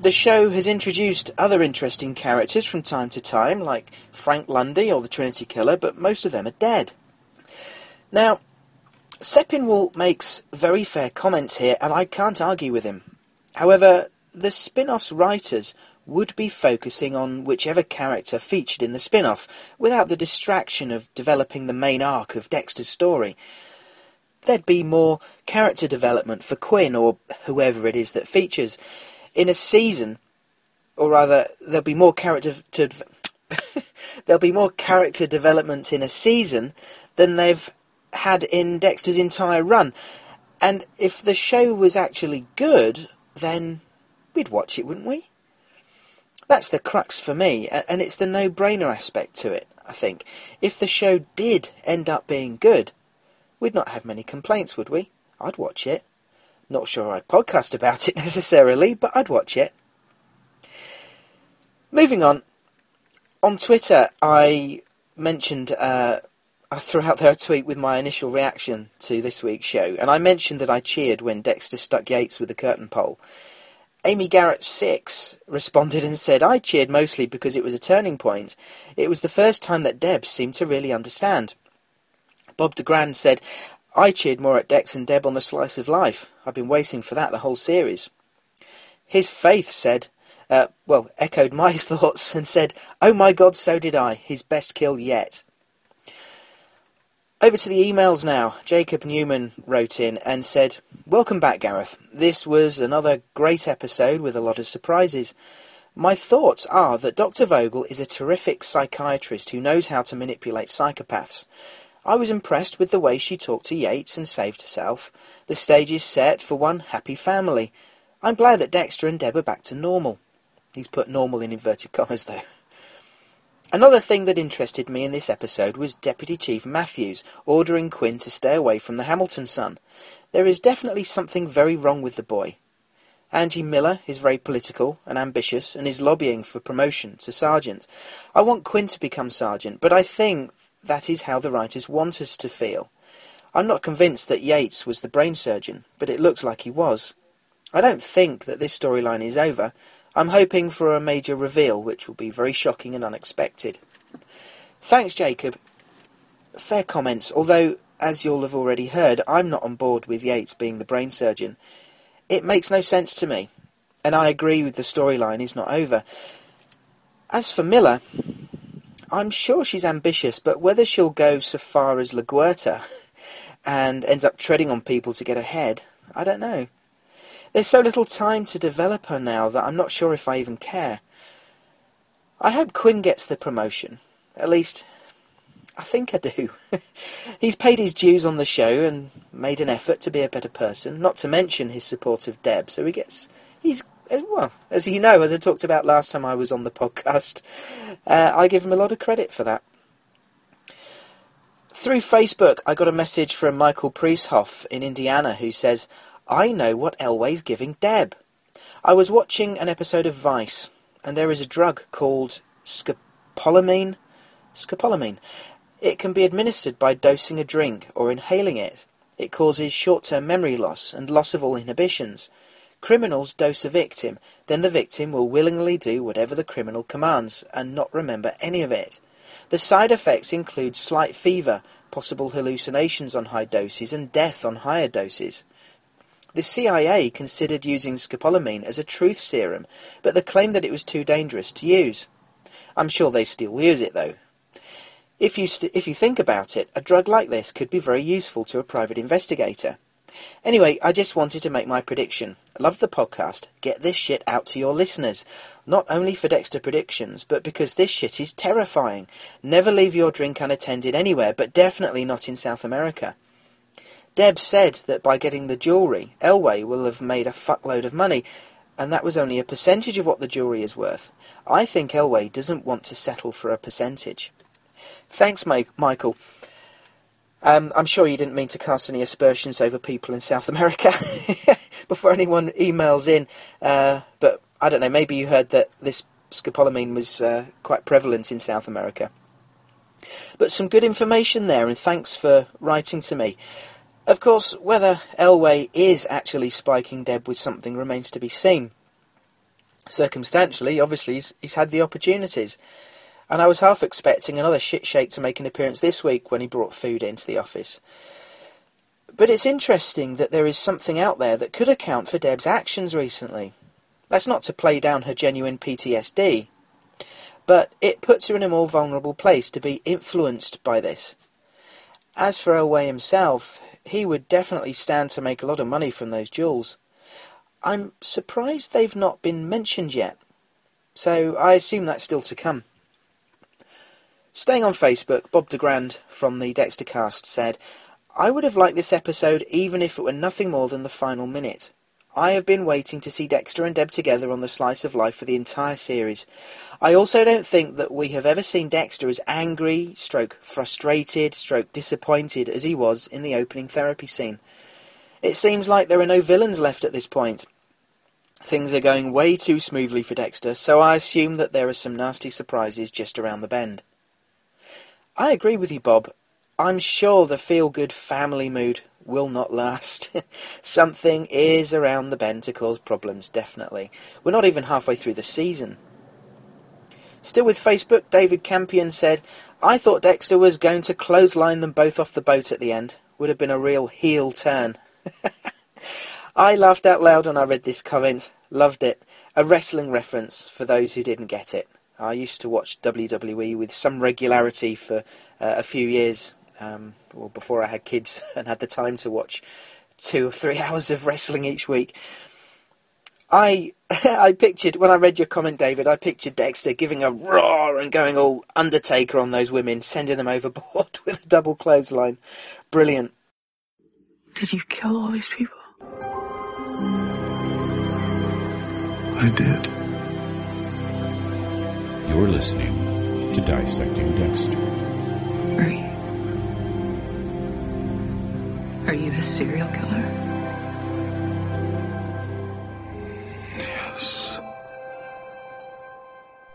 The show has introduced other interesting characters from time to time, like Frank Lundy or the Trinity Killer, but most of them are dead. Now, Sepinwall makes very fair comments here, and I can't argue with him. However, the spin off's writers would be focusing on whichever character featured in the spin off, without the distraction of developing the main arc of Dexter's story there'd be more character development for Quinn or whoever it is that features in a season, or rather, there'll be more character to there'll be more character development in a season than they've had in Dexter's entire run. And if the show was actually good, then we'd watch it, wouldn't we? That's the crux for me, and it's the no-brainer aspect to it, I think. If the show did end up being good, we'd not have many complaints, would we? I'd watch it. Not sure I'd podcast about it necessarily, but I'd watch it. Moving on. On Twitter, I mentioned, uh, I threw out there a tweet with my initial reaction to this week's show, and I mentioned that I cheered when Dexter stuck Yates with the curtain pole. Amy Garrett 6 responded and said, I cheered mostly because it was a turning point. It was the first time that Deb seemed to really understand. Bob DeGrand said, I cheered more at Dex and Deb on the slice of life. I've been waiting for that the whole series. His Faith said, uh, well, echoed my thoughts and said, Oh my god, so did I. His best kill yet. Over to the emails now. Jacob Newman wrote in and said, Welcome back, Gareth. This was another great episode with a lot of surprises. My thoughts are that Dr. Vogel is a terrific psychiatrist who knows how to manipulate psychopaths. I was impressed with the way she talked to Yates and saved herself. The stage is set for one happy family. I'm glad that Dexter and Deb are back to normal. He's put normal in inverted commas, though. Another thing that interested me in this episode was Deputy Chief Matthews ordering Quinn to stay away from the Hamilton son. There is definitely something very wrong with the boy. Angie Miller is very political and ambitious and is lobbying for promotion to sergeant. I want Quinn to become sergeant, but I think that is how the writers want us to feel. I'm not convinced that Yates was the brain surgeon, but it looks like he was. I don't think that this storyline is over. I'm hoping for a major reveal, which will be very shocking and unexpected. Thanks, Jacob. Fair comments, although, as you'll have already heard, I'm not on board with Yates being the brain surgeon. It makes no sense to me, and I agree with the storyline is not over. As for Miller, I'm sure she's ambitious, but whether she'll go so far as LaGuerta and ends up treading on people to get ahead, I don't know. There's so little time to develop her now that I'm not sure if I even care. I hope Quinn gets the promotion. At least, I think I do. He's paid his dues on the show and made an effort to be a better person, not to mention his support of Deb, so he gets... He's well, as you know, as I talked about last time I was on the podcast, uh, I give him a lot of credit for that. Through Facebook, I got a message from Michael Priesthoff in Indiana who says, I know what Elway's giving Deb. I was watching an episode of Vice, and there is a drug called scopolamine. Scopolamine. It can be administered by dosing a drink or inhaling it. It causes short-term memory loss and loss of all inhibitions. Criminals dose a victim, then the victim will willingly do whatever the criminal commands and not remember any of it. The side effects include slight fever, possible hallucinations on high doses, and death on higher doses. The CIA considered using scopolamine as a truth serum, but they claimed that it was too dangerous to use. I'm sure they still use it though. If you, st- if you think about it, a drug like this could be very useful to a private investigator. Anyway, I just wanted to make my prediction. Love the podcast. Get this shit out to your listeners. Not only for Dexter predictions, but because this shit is terrifying. Never leave your drink unattended anywhere, but definitely not in South America. Deb said that by getting the jewellery, Elway will have made a fuckload of money, and that was only a percentage of what the jewellery is worth. I think Elway doesn't want to settle for a percentage. Thanks, Michael. Um, I'm sure you didn't mean to cast any aspersions over people in South America before anyone emails in, uh, but I don't know, maybe you heard that this scopolamine was uh, quite prevalent in South America. But some good information there, and thanks for writing to me. Of course, whether Elway is actually spiking Deb with something remains to be seen. Circumstantially, obviously, he's, he's had the opportunities and I was half expecting another shit shake to make an appearance this week when he brought food into the office. But it's interesting that there is something out there that could account for Deb's actions recently. That's not to play down her genuine PTSD, but it puts her in a more vulnerable place to be influenced by this. As for Elway himself, he would definitely stand to make a lot of money from those jewels. I'm surprised they've not been mentioned yet, so I assume that's still to come. Staying on Facebook, Bob DeGrand from the Dextercast said, I would have liked this episode even if it were nothing more than the final minute. I have been waiting to see Dexter and Deb together on the slice of life for the entire series. I also don't think that we have ever seen Dexter as angry, stroke frustrated, stroke disappointed as he was in the opening therapy scene. It seems like there are no villains left at this point. Things are going way too smoothly for Dexter, so I assume that there are some nasty surprises just around the bend. I agree with you, Bob. I'm sure the feel-good family mood will not last. Something is around the bend to cause problems, definitely. We're not even halfway through the season. Still with Facebook, David Campion said, I thought Dexter was going to clothesline them both off the boat at the end. Would have been a real heel turn. I laughed out loud when I read this comment. Loved it. A wrestling reference for those who didn't get it. I used to watch WWE with some regularity for uh, a few years Um, well, before I had kids and had the time to watch two or three hours of wrestling each week. I I pictured when I read your comment, David. I pictured Dexter giving a roar and going all Undertaker on those women, sending them overboard with a double clothesline. Brilliant. Did you kill all these people? I did. You're listening to Dissecting Dexter. Are you? Are you a serial killer? Yes.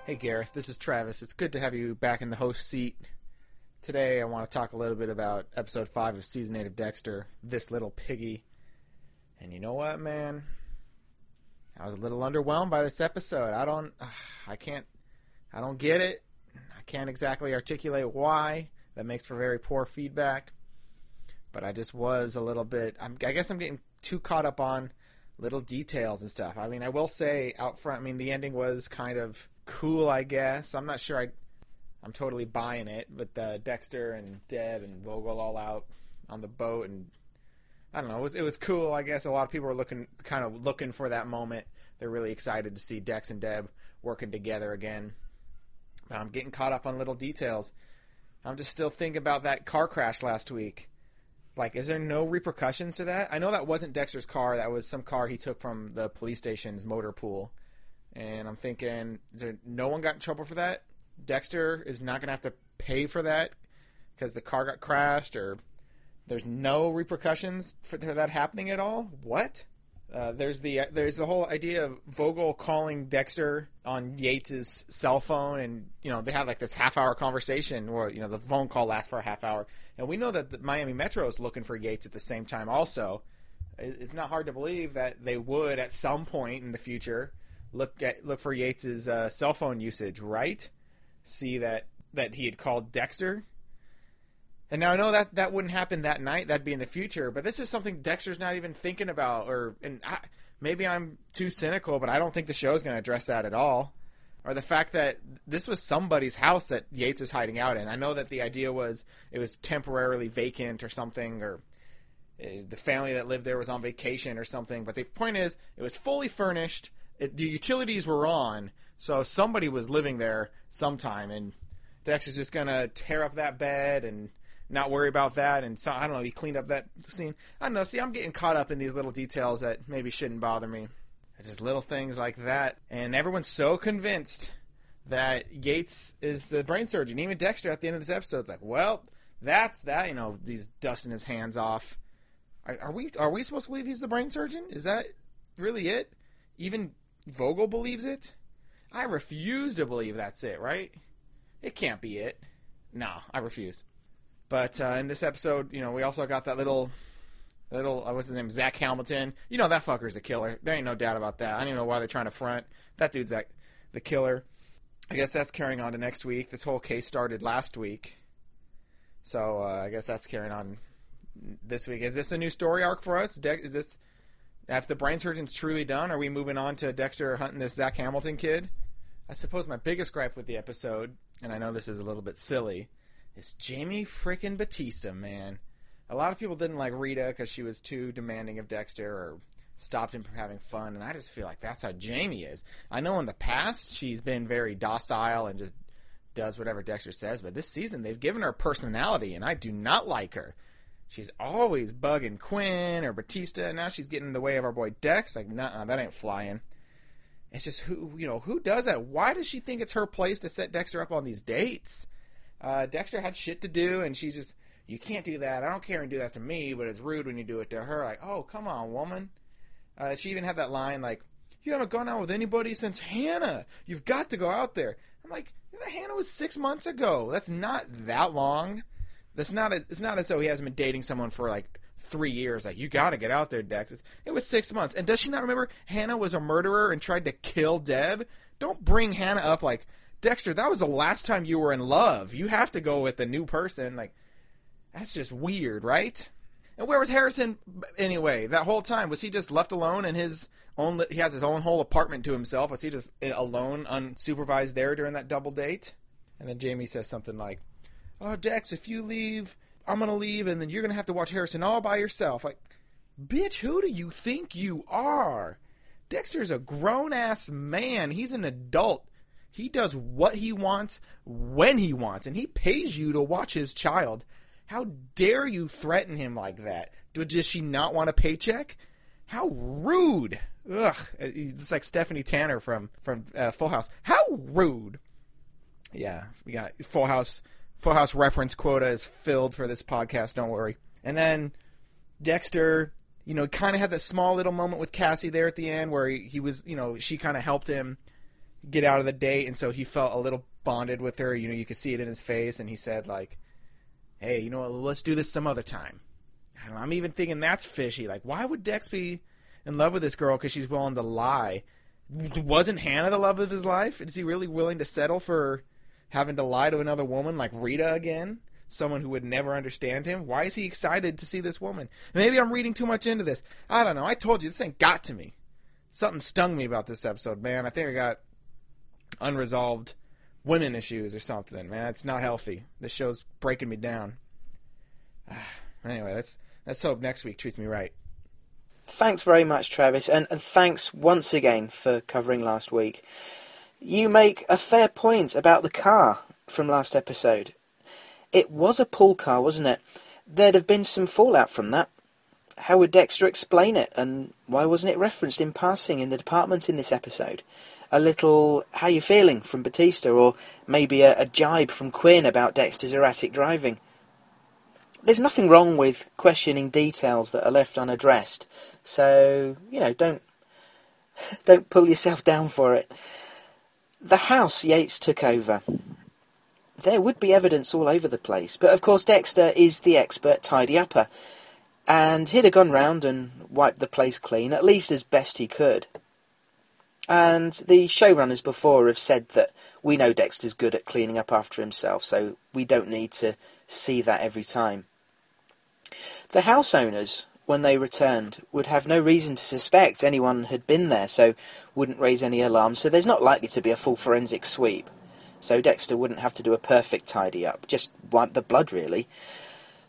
Hey Gareth, this is Travis. It's good to have you back in the host seat. Today I want to talk a little bit about episode 5 of season 8 of Dexter, This Little Piggy. And you know what, man? I was a little underwhelmed by this episode. I don't I can't I don't get it. I can't exactly articulate why. That makes for very poor feedback. But I just was a little bit I'm, I guess I'm getting too caught up on little details and stuff. I mean, I will say out front, I mean, the ending was kind of cool, I guess. I'm not sure I, I'm totally buying it, but uh, Dexter and Deb and Vogel all out on the boat, and I don't know, it was it was cool. I guess a lot of people were looking, kind of looking for that moment. They're really excited to see Dex and Deb working together again. I'm getting caught up on little details. I'm just still thinking about that car crash last week. Like, is there no repercussions to that? I know that wasn't Dexter's car. That was some car he took from the police station's motor pool. And I'm thinking, is there no one got in trouble for that? Dexter is not going to have to pay for that because the car got crashed, or there's no repercussions for that happening at all. What? Uh, there's the there's the whole idea of Vogel calling Dexter on Yates's cell phone, and you know they have like this half hour conversation where you know the phone call lasts for a half hour, and we know that the Miami Metro is looking for Yates at the same time. Also, it's not hard to believe that they would at some point in the future look at look for Yates's uh, cell phone usage, right? See that that he had called Dexter, and now I know that that wouldn't happen that night. That'd be in the future. But this is something Dexter's not even thinking about, or and I, maybe I'm too cynical, but I don't think the show's going to address that at all. Or the fact that this was somebody's house that Yates was hiding out in. I know that the idea was it was temporarily vacant or something, or uh, the family that lived there was on vacation or something. But the point is, it was fully furnished. It, the utilities were on, so somebody was living there sometime, and Dexter's just gonna tear up that bed and not worry about that. And so I don't know. He cleaned up that scene. I don't know. See, I'm getting caught up in these little details that maybe shouldn't bother me. Just little things like that, and everyone's so convinced that Yates is the brain surgeon. Even Dexter at the end of this episode is like, "Well, that's that." You know, he's dusting his hands off. Are, are we are we supposed to believe he's the brain surgeon? Is that really it? Even Vogel believes it. I refuse to believe that's it. Right? It can't be it. No, I refuse. But uh, in this episode, you know, we also got that little, little, uh, what's his name, Zach Hamilton. You know, that fucker's a killer. There ain't no doubt about that. I don't even know why they're trying to front. That dude's like the killer. I guess that's carrying on to next week. This whole case started last week. So uh, I guess that's carrying on this week. Is this a new story arc for us? De- is this, if the brain surgeon's truly done, are we moving on to Dexter hunting this Zach Hamilton kid? I suppose my biggest gripe with the episode, and I know this is a little bit silly, is Jamie frickin' Batista, man. A lot of people didn't like Rita because she was too demanding of Dexter or stopped him from having fun, and I just feel like that's how Jamie is. I know in the past she's been very docile and just does whatever Dexter says, but this season they've given her personality, and I do not like her. She's always bugging Quinn or Batista, and now she's getting in the way of our boy Dex. Like, nah, that ain't flying. It's just who you know who does that? Why does she think it's her place to set Dexter up on these dates? Uh, Dexter had shit to do, and she's just you can't do that. I don't care and do that to me, but it's rude when you do it to her. Like, oh come on, woman. Uh, she even had that line like, "You haven't gone out with anybody since Hannah. You've got to go out there." I'm like, Hannah was six months ago. That's not that long. That's not. A, it's not as though he hasn't been dating someone for like three years. Like, you got to get out there, Dex. It was six months. And does she not remember Hannah was a murderer and tried to kill Deb? Don't bring Hannah up like Dexter. That was the last time you were in love. You have to go with the new person. Like, that's just weird, right? And where was Harrison anyway? That whole time was he just left alone in his own? He has his own whole apartment to himself. Was he just alone, unsupervised there during that double date? And then Jamie says something like, "Oh, Dex, if you leave I'm gonna leave, and then you're gonna have to watch Harrison all by yourself. Like, bitch, who do you think you are? Dexter's a grown ass man. He's an adult. He does what he wants when he wants, and he pays you to watch his child. How dare you threaten him like that? Does she not want a paycheck? How rude! Ugh, it's like Stephanie Tanner from from uh, Full House. How rude! Yeah, we got Full House. Full House reference quota is filled for this podcast. Don't worry. And then Dexter, you know, kind of had that small little moment with Cassie there at the end where he, he was, you know, she kind of helped him get out of the date, and so he felt a little bonded with her. You know, you could see it in his face, and he said like, "Hey, you know what? Let's do this some other time." And I'm even thinking that's fishy. Like, why would Dex be in love with this girl because she's willing to lie? Wasn't Hannah the love of his life? Is he really willing to settle for having to lie to another woman like Rita again? Someone who would never understand him? Why is he excited to see this woman? Maybe I'm reading too much into this. I don't know. I told you, this ain't got to me. Something stung me about this episode, man. I think I got unresolved women issues or something, man. It's not healthy. This show's breaking me down. anyway, let's let's hope next week treats me right. Thanks very much, Travis, and, and thanks once again for covering last week. You make a fair point about the car from last episode. It was a pool car, wasn't it? There'd have been some fallout from that. How would Dexter explain it, and why wasn't it referenced in passing in the department in this episode? A little "how you feeling" from Batista, or maybe a, a jibe from Quinn about Dexter's erratic driving. There's nothing wrong with questioning details that are left unaddressed, so you know don't don't pull yourself down for it. The house Yates took over there would be evidence all over the place. But of course, Dexter is the expert tidy upper, and he'd have gone round and wiped the place clean, at least as best he could. And the showrunners before have said that we know Dexter's good at cleaning up after himself, so we don't need to see that every time. The house owners, when they returned, would have no reason to suspect anyone had been there, so wouldn't raise any alarm, so there's not likely to be a full forensic sweep so Dexter wouldn't have to do a perfect tidy up, just wipe the blood really.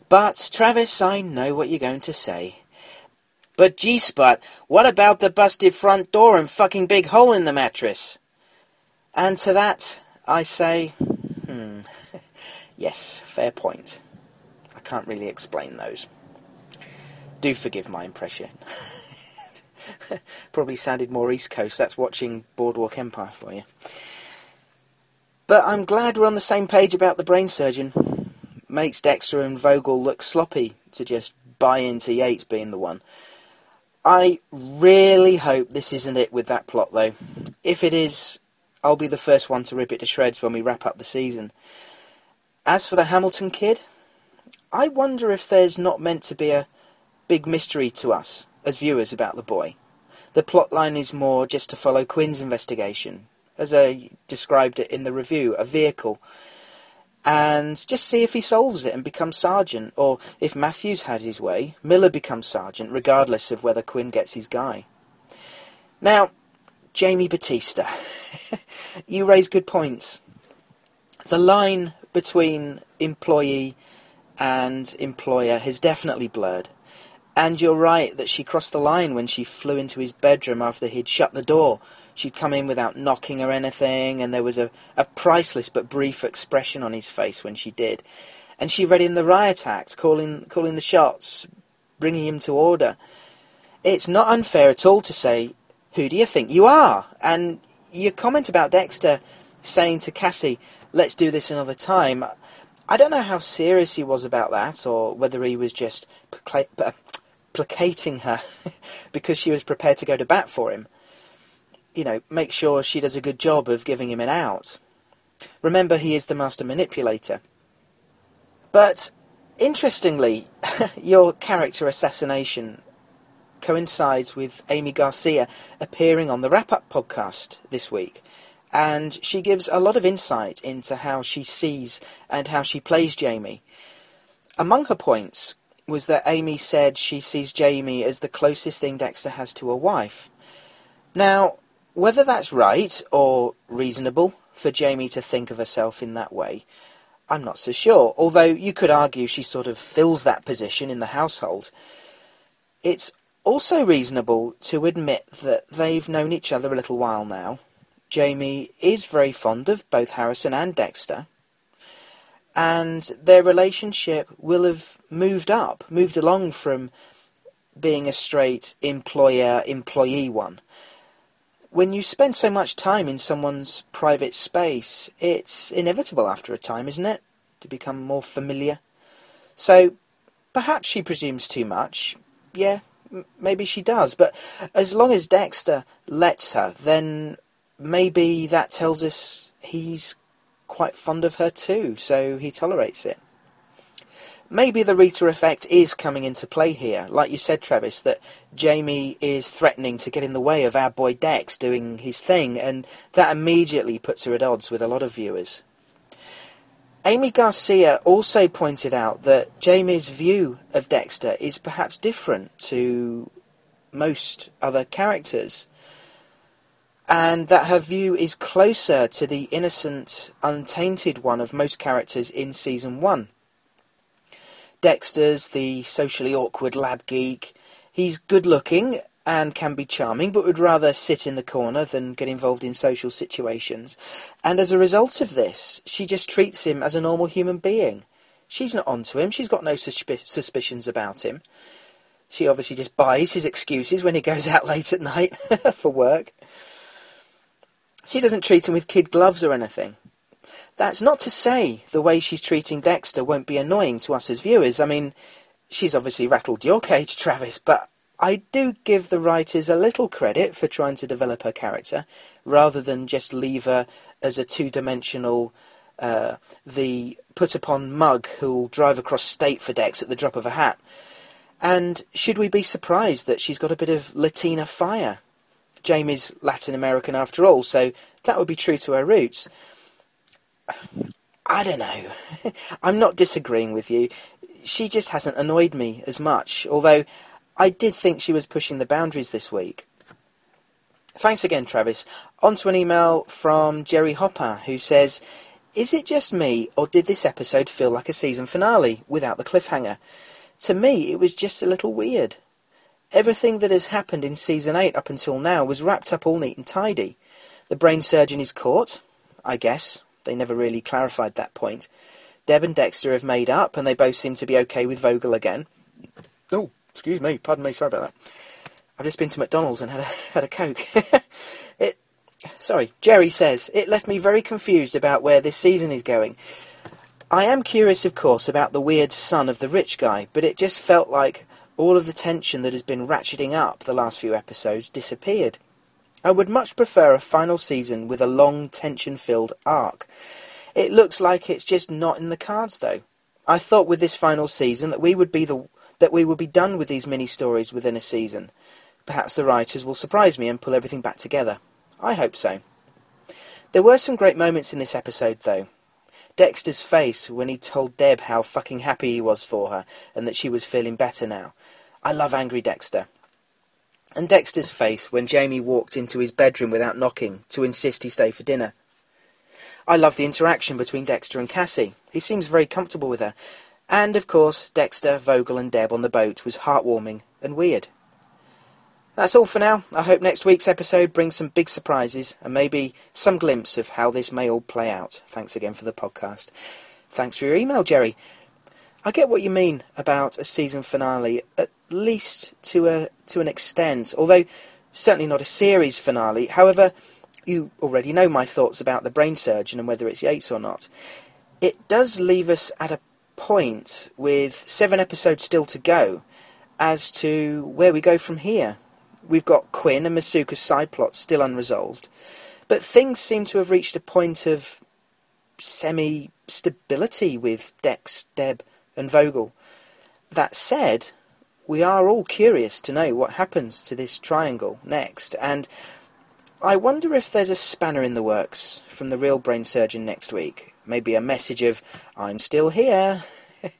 But, Travis, I know what you're going to say. But G-Spot, what about the busted front door and fucking big hole in the mattress? And to that, I say, hmm, yes, fair point. I can't really explain those. Do forgive my impression. Probably sounded more East Coast. That's watching Boardwalk Empire for you. But I'm glad we're on the same page about the brain surgeon. Makes Dexter and Vogel look sloppy to just buy into Yates being the one. I really hope this isn't it with that plot, though. If it is, I'll be the first one to rip it to shreds when we wrap up the season. As for the Hamilton kid, I wonder if there's not meant to be a big mystery to us as viewers about the boy. The plotline is more just to follow Quinn's investigation, as I described it in the review, a vehicle, and just see if he solves it and becomes sergeant, or if Matthews had his way, Miller becomes sergeant, regardless of whether Quinn gets his guy. Now, Jamie Batista, you raise good points. The line between employee and employer has definitely blurred. And you're right that she crossed the line when she flew into his bedroom after he'd shut the door She'd come in without knocking or anything, and there was a, a priceless but brief expression on his face when she did. And she read in the riot act, calling, calling the shots, bringing him to order. It's not unfair at all to say, Who do you think you are? And your comment about Dexter saying to Cassie, Let's do this another time. I don't know how serious he was about that, or whether he was just placating her because she was prepared to go to bat for him you know, make sure she does a good job of giving him an out. Remember, he is the master manipulator. But, interestingly, your character assassination coincides with Aimee Garcia appearing on the Wrap Up podcast this week. And she gives a lot of insight into how she sees and how she plays Jamie. Among her points was that Amy said she sees Jamie as the closest thing Dexter has to a wife. Now, whether that's right or reasonable for Jamie to think of herself in that way, I'm not so sure. Although you could argue she sort of fills that position in the household. It's also reasonable to admit that they've known each other a little while now. Jamie is very fond of both Harrison and Dexter. And their relationship will have moved up, moved along from being a straight employer employee one. When you spend so much time in someone's private space, it's inevitable after a time, isn't it? To become more familiar. So, perhaps she presumes too much. Yeah, m- maybe she does. But as long as Dexter lets her, then maybe that tells us he's quite fond of her too, so he tolerates it. Maybe the Rita effect is coming into play here. Like you said, Travis, that Jamie is threatening to get in the way of our boy Dex doing his thing, and that immediately puts her at odds with a lot of viewers. Aimee Garcia also pointed out that Jamie's view of Dexter is perhaps different to most other characters, and that her view is closer to the innocent, untainted one of most characters in season one. Dexter's the socially awkward lab geek. He's good looking and can be charming, but would rather sit in the corner than get involved in social situations. And as a result of this, she just treats him as a normal human being. She's not onto him, she's got no suspi- suspicions about him. She obviously just buys his excuses when he goes out late at night for work. She doesn't treat him with kid gloves or anything. That's not to say the way she's treating Dexter won't be annoying to us as viewers. I mean, she's obviously rattled your cage, Travis, but I do give the writers a little credit for trying to develop her character, rather than just leave her as a two-dimensional, uh, the put-upon mug who'll drive across state for Dex at the drop of a hat. And should we be surprised that she's got a bit of Latina fire? Jamie's Latin American after all, so that would be true to her roots. I don't know. I'm not disagreeing with you. She just hasn't annoyed me as much, although I did think she was pushing the boundaries this week. Thanks again, Travis. On to an email from Jerry Hopper, who says, Is it just me, or did this episode feel like a season finale without the cliffhanger? To me, it was just a little weird. Everything that has happened in season 8 up until now was wrapped up all neat and tidy. The brain surgeon is caught, I guess, they never really clarified that point. Deb and Dexter have made up, and they both seem to be okay with Vogel again. Oh, excuse me, pardon me, sorry about that. I've just been to McDonald's and had a, had a Coke. it, sorry, Jerry says, it left me very confused about where this season is going. I am curious, of course, about the weird son of the rich guy, but it just felt like all of the tension that has been ratcheting up the last few episodes disappeared. I would much prefer a final season with a long, tension filled arc. It looks like it's just not in the cards, though. I thought with this final season that we would be the that we would be done with these mini stories within a season. Perhaps the writers will surprise me and pull everything back together. I hope so. There were some great moments in this episode, though. Dexter's face when he told Deb how fucking happy he was for her and that she was feeling better now. I love angry Dexter. And Dexter's face when Jamie walked into his bedroom without knocking to insist he stay for dinner. I love the interaction between Dexter and Cassie. He seems very comfortable with her. And, of course, Dexter, Vogel and Deb on the boat was heartwarming and weird. That's all for now. I hope next week's episode brings some big surprises and maybe some glimpse of how this may all play out. Thanks again for the podcast. Thanks for your email, Jerry. I get what you mean about a season finale, at least to a to an extent, although certainly not a series finale. However, you already know my thoughts about the brain surgeon and whether it's Yates or not. It does leave us at a point with seven episodes still to go as to where we go from here. We've got Quinn and Masuka's side plot still unresolved, but things seem to have reached a point of semi stability with Dex, Deb, and Vogel. That said, we are all curious to know what happens to this triangle next, and I wonder if there's a spanner in the works from the real brain surgeon next week. Maybe a message of, I'm still here.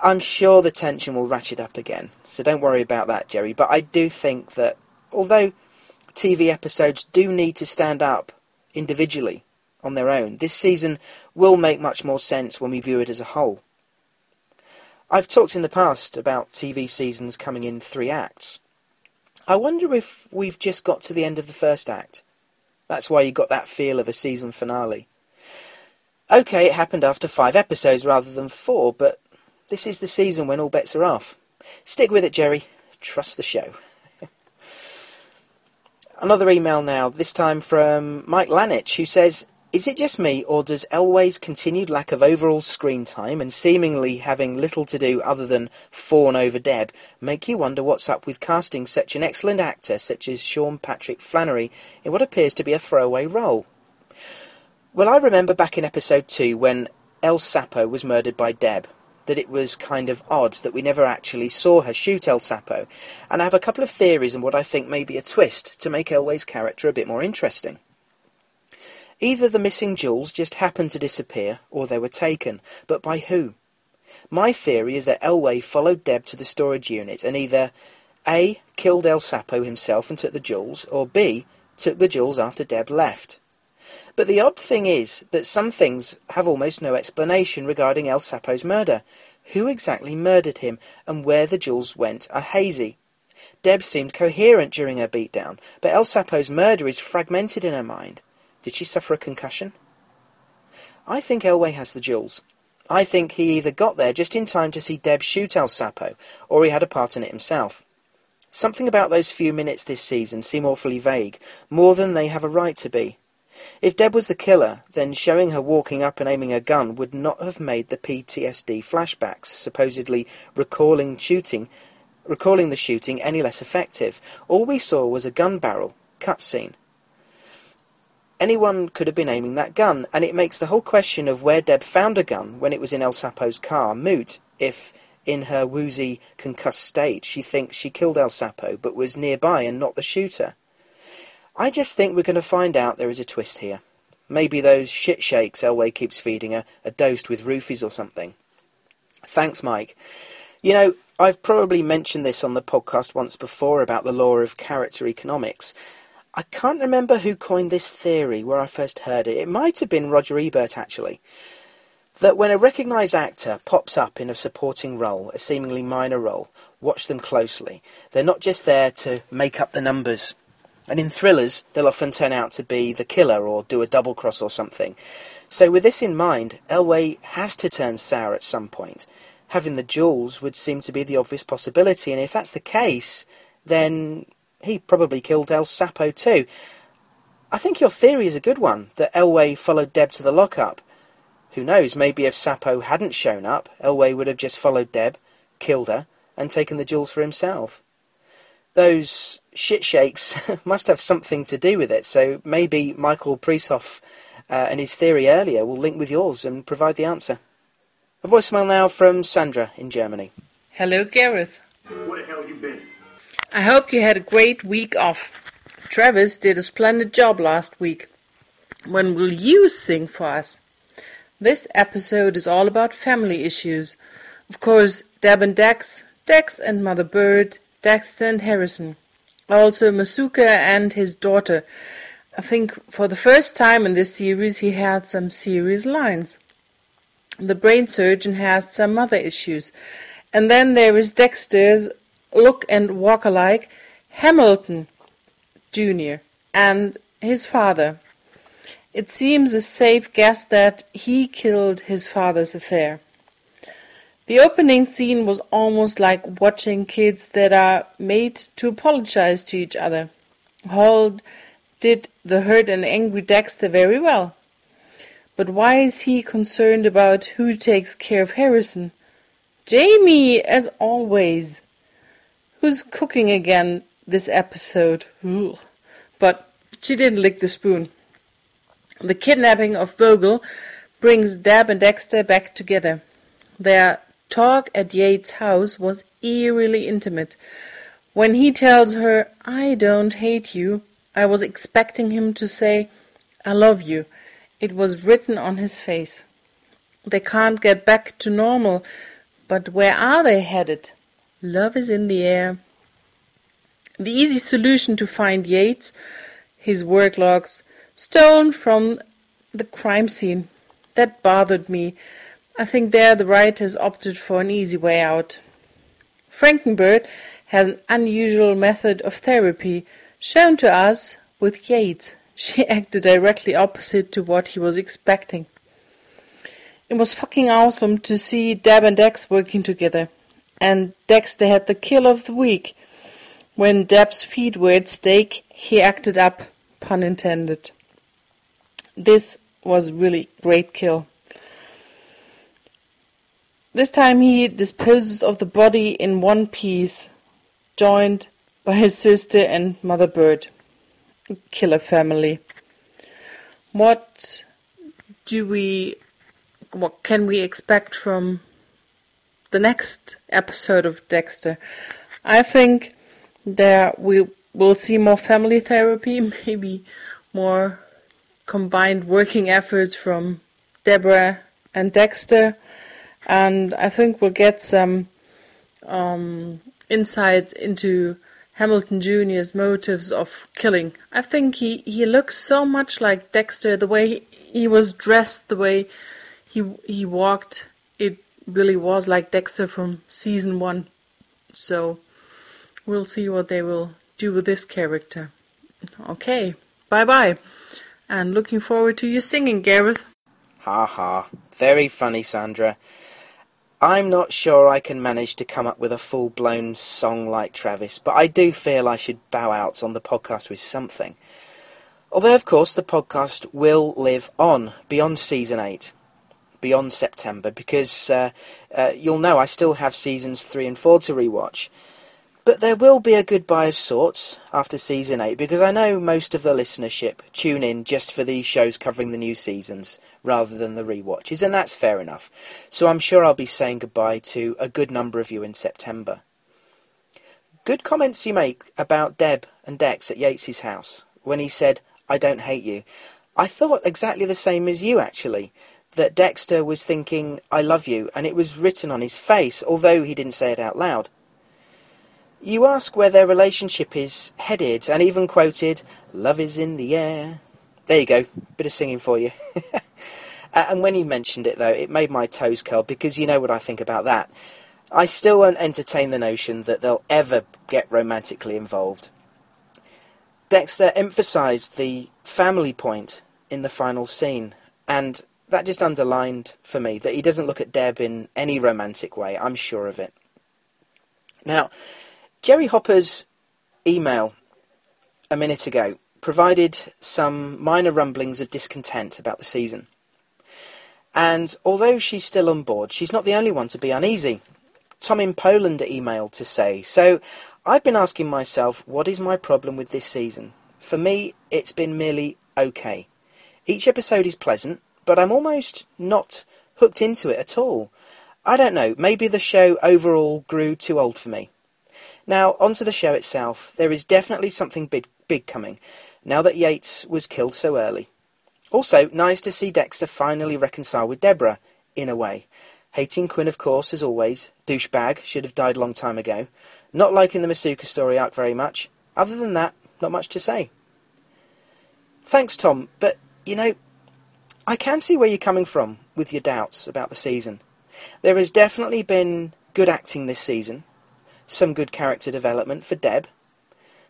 I'm sure the tension will ratchet up again, so don't worry about that, Jerry. But I do think that although TV episodes do need to stand up individually, on their own, this season will make much more sense when we view it as a whole. I've talked in the past about TV seasons coming in three acts. I wonder if we've just got to the end of the first act. That's why you got that feel of a season finale. Okay, it happened after five episodes rather than four, but this is the season when all bets are off. Stick with it, Jerry. Trust the show. Another email now, this time from Mike Lanich, who says, Is it just me, or does Elway's continued lack of overall screen time and seemingly having little to do other than fawn over Deb make you wonder what's up with casting such an excellent actor such as Sean Patrick Flanery in what appears to be a throwaway role? Well, I remember back in episode 2 when El Sapo was murdered by Deb, that it was kind of odd that we never actually saw her shoot El Sapo, and I have a couple of theories on what I think may be a twist to make Elway's character a bit more interesting. Either the missing jewels just happened to disappear, or they were taken, but by who? My theory is that Elway followed Deb to the storage unit and either A. killed El Sapo himself and took the jewels, or B. took the jewels after Deb left. But the odd thing is that some things have almost no explanation regarding El Sapo's murder. Who exactly murdered him and where the jewels went are hazy. Deb seemed coherent during her beatdown, but El Sapo's murder is fragmented in her mind. Did she suffer a concussion? I think Elway has the jewels. I think he either got there just in time to see Deb shoot El Sapo, or he had a part in it himself. Something about those few minutes this season seem awfully vague, more than they have a right to be. If Deb was the killer, then showing her walking up and aiming a gun would not have made the PTSD flashbacks, supposedly recalling shooting, recalling the shooting any less effective. All we saw was a gun barrel cutscene. Anyone could have been aiming that gun, and it makes the whole question of where Deb found a gun when it was in El Sapo's car moot. If, in her woozy, concussed state, she thinks she killed El Sapo but was nearby and not the shooter. I just think we're going to find out there is a twist here. Maybe those shit shakes Elway keeps feeding her are dosed with roofies or something. Thanks, Mike. You know, I've probably mentioned this on the podcast once before about the law of character economics. I can't remember who coined this theory where I first heard it. It might have been Roger Ebert, actually. That when a recognised actor pops up in a supporting role, a seemingly minor role, watch them closely. They're not just there to make up the numbers. And in thrillers, they'll often turn out to be the killer or do a double cross or something. So, with this in mind, Elway has to turn sour at some point. Having the jewels would seem to be the obvious possibility, and if that's the case, then he probably killed El Sapo too. I think your theory is a good one, that Elway followed Deb to the lockup. Who knows, maybe if Sapo hadn't shown up, Elway would have just followed Deb, killed her, and taken the jewels for himself. Those shit shakes must have something to do with it, so maybe Michael Priesthoff uh, and his theory earlier will link with yours and provide the answer. A voicemail now from Sandra in Germany. Hello, Gareth. Where the hell you been? I hope you had a great week off. Travis did a splendid job last week. When will you sing for us? This episode is all about family issues. Of course, Deb and Dex, Dex and Mother Bird, Dexter and Harrison. Also Masuka and his daughter. I think for the first time in this series he had some serious lines. The brain surgeon has some mother issues. And then there is Dexter's look and walk alike, Hamilton Jr., and his father. It seems a safe guess that he killed his father's affair. The opening scene was almost like watching kids that are made to apologize to each other. Hall did the hurt and angry Dexter very well. But why is he concerned about who takes care of Harrison? Jamie, as always. Who's cooking again this episode? Ugh. But she didn't lick the spoon. The kidnapping of Vogel brings Deb and Dexter back together. Their talk at Yates' house was eerily intimate. When he tells her, I don't hate you, I was expecting him to say, I love you. It was written on his face. They can't get back to normal, but where are they headed? Love is in the air. The easy solution to find Yates, his work logs, stolen from the crime scene. That bothered me. I think there the writers opted for an easy way out. Frankenberg has an unusual method of therapy, shown to us with Yates. She acted directly opposite to what he was expecting. It was fucking awesome to see Deb and Dex working together. And Dexter had the kill of the week. When Deb's feet were at stake, he acted up, pun intended. This was really great kill. This time he disposes of the body in one piece, joined by his sister and Mother Bird. Killer family. What do we, what can we expect from the next episode of Dexter? I think that we will see more family therapy, maybe more combined working efforts from Deborah and Dexter and I think we'll get some um, insights into Hamilton Jr.'s motives of killing. I think he, he looks so much like Dexter, the way he was dressed, the way he he walked. Really was like Dexter from season one. So we'll see what they will do with this character. Okay, bye bye, and looking forward to you singing, Gareth. Ha ha. Very funny, Sandra. I'm not sure I can manage to come up with a full blown song like Travis, but I do feel I should bow out on the podcast with something. Although, of course, the podcast will live on beyond season 8, beyond September, because uh, uh, you'll know I still have seasons 3 and 4 to rewatch. But there will be a goodbye of sorts after season 8 because I know most of the listenership tune in just for these shows covering the new seasons rather than the rewatches, and that's fair enough. So I'm sure I'll be saying goodbye to a good number of you in September. Good comments you make about Deb and Dex at Yates's house when he said, I don't hate you. I thought exactly the same as you actually. That Dexter was thinking, I love you, and it was written on his face, although he didn't say it out loud. You ask where their relationship is headed, and even quoted, Love is in the air. There you go, bit of singing for you. Uh, and when you mentioned it, though, it made my toes curl because you know what I think about that. I still won't entertain the notion that they'll ever get romantically involved. Dexter emphasised the family point in the final scene, and that just underlined for me that he doesn't look at Deb in any romantic way, I'm sure of it. Now, Jerry Hopper's email a minute ago provided some minor rumblings of discontent about the season. And although she's still on board, she's not the only one to be uneasy. Tom in Poland emailed to say, So I've been asking myself, what is my problem with this season? For me, it's been merely okay. Each episode is pleasant, but I'm almost not hooked into it at all. I don't know, maybe the show overall grew too old for me. Now, onto the show itself. There is definitely something big, big coming, now that Yates was killed so early. Also, nice to see Dexter finally reconcile with Deborah, in a way. Hating Quinn, of course, as always. Douchebag, should have died a long time ago. Not liking the Masuka story arc very much. Other than that, not much to say. Thanks, Tom, but, you know, I can see where you're coming from with your doubts about the season. There has definitely been good acting this season, some good character development for Deb,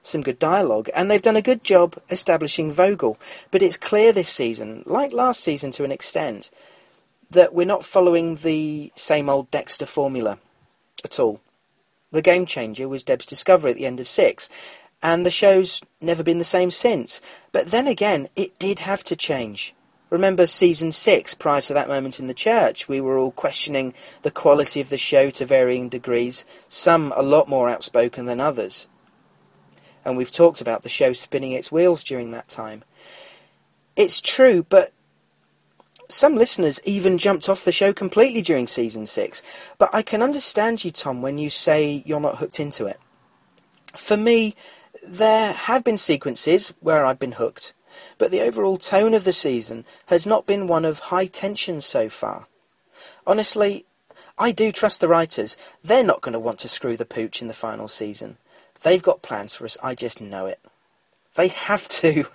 some good dialogue, and they've done a good job establishing Vogel. But it's clear this season, like last season to an extent, that we're not following the same old Dexter formula at all. The game changer was Deb's discovery at the end of six, and the show's never been the same since. But then again, it did have to change. Remember season six, prior to that moment in the church, we were all questioning the quality of the show to varying degrees, some a lot more outspoken than others. And we've talked about the show spinning its wheels during that time. It's true, but some listeners even jumped off the show completely during season six. But I can understand you, Tom, when you say you're not hooked into it. For me, there have been sequences where I've been hooked but the overall tone of the season has not been one of high tension so far. Honestly, I do trust the writers. They're not going to want to screw the pooch in the final season. They've got plans for us, I just know it. They have to.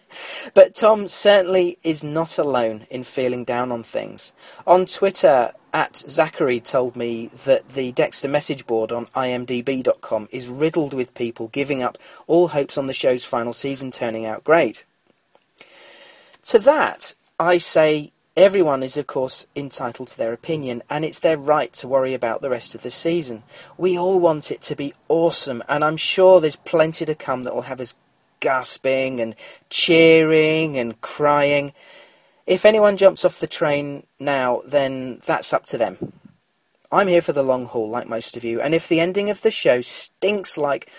but Tom certainly is not alone in feeling down on things. On Twitter, at Zachary told me that the Dexter message board on imdb.com is riddled with people giving up all hopes on the show's final season turning out great. To that, I say everyone is, of course, entitled to their opinion, and it's their right to worry about the rest of the season. We all want it to be awesome, and I'm sure there's plenty to come that will have us gasping and cheering and crying. If anyone jumps off the train now, then that's up to them. I'm here for the long haul, like most of you, and if the ending of the show stinks like,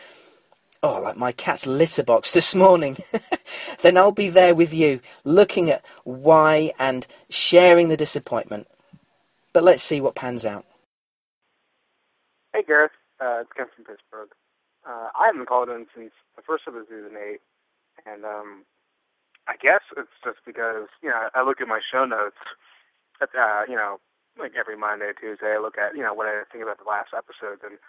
oh, like my cat's litter box this morning, then I'll be there with you, looking at why and sharing the disappointment. But let's see what pans out. Hey, Gareth. Uh, it's Ken from Pittsburgh. Uh, I haven't called in since the first of the season eight, and um, I guess it's just because you know I look at my show notes, at, uh, you know, like every Monday, Tuesday, I look at you know what I think about the last episode, and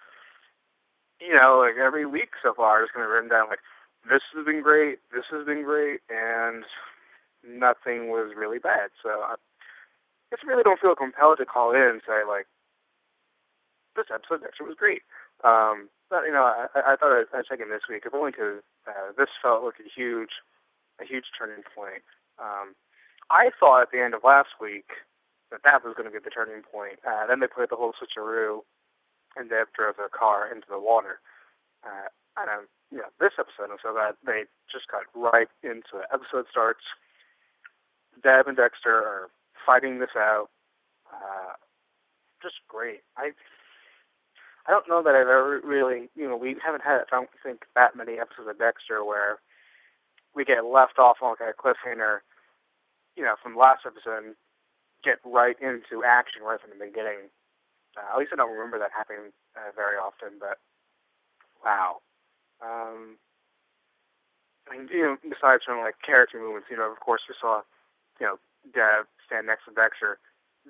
you know, like every week so far, I'm just gonna written down like this has been great, this has been great, and nothing was really bad. So I just really don't feel compelled to call in and say like this episode actually was great. Um, but you know, I, I thought I'd, I'd check in this week, if only because uh, this felt like a huge, a huge turning point. Um, I thought at the end of last week that that was going to be the turning point. Uh, then they played the whole switcheroo, and Deb drove their car into the water. Uh, and um, you this episode, and so that they just got right into it. Episode starts. Deb and Dexter are fighting this out. Uh, just great. I I don't know that I've ever really, you know, we haven't had, I don't think, that many episodes of Dexter where we get left off on like a cliffhanger, you know, from last episode and get right into action right from the beginning. Uh, at least I don't remember that happening uh, very often, but wow. Um, I mean, you know, besides from like character movements, you know, of course we saw, you know, Deb stand next to Dexter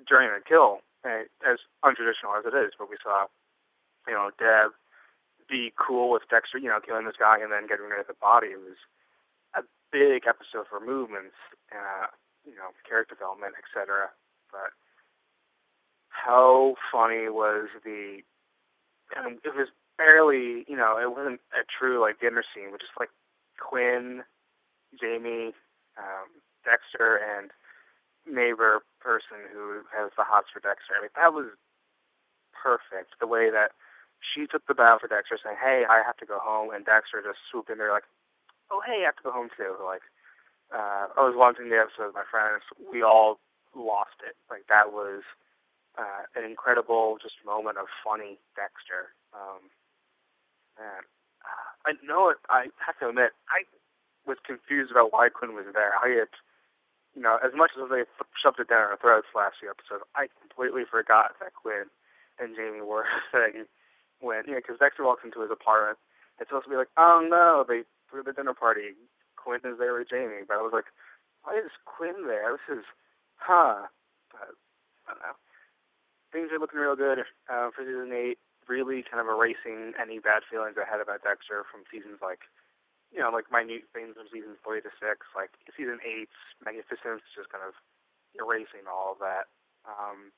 during the kill, and as untraditional as it is, but we saw you know, Deb be cool with Dexter, you know, killing this guy and then getting rid of the body. It was a big episode for movements, uh, you know, character development, etc. But how funny was the? And it was barely, you know, it wasn't a true like dinner scene, which is like Quinn, Jamie, um, Dexter, and neighbor person who has the hots for Dexter. I mean, that was perfect. The way that she took the bow for Dexter, saying, "Hey, I have to go home," and Dexter just swooped in there like, "Oh, hey, I have to go home too." Like, uh, I was watching the episode with my friends. We all lost it. Like that was uh, an incredible just moment of funny Dexter. Um, and uh, I know it. I have to admit, I was confused about why Quinn was there. I had, you know, as much as they shoved it down our throats last few episodes, I completely forgot that Quinn and Jamie were saying when yeah, because Dexter walks into his apartment. It's supposed to be like, oh no, they threw the dinner party. Quinn is there with Jamie, but I was like, why is Quinn there? This is, huh? But, I don't know. Things are looking real good uh, for season eight. Really, kind of erasing any bad feelings I had about Dexter from seasons like, you know, like minute things from seasons three to six. Like season eight's magnificence, is just kind of erasing all of that. Um,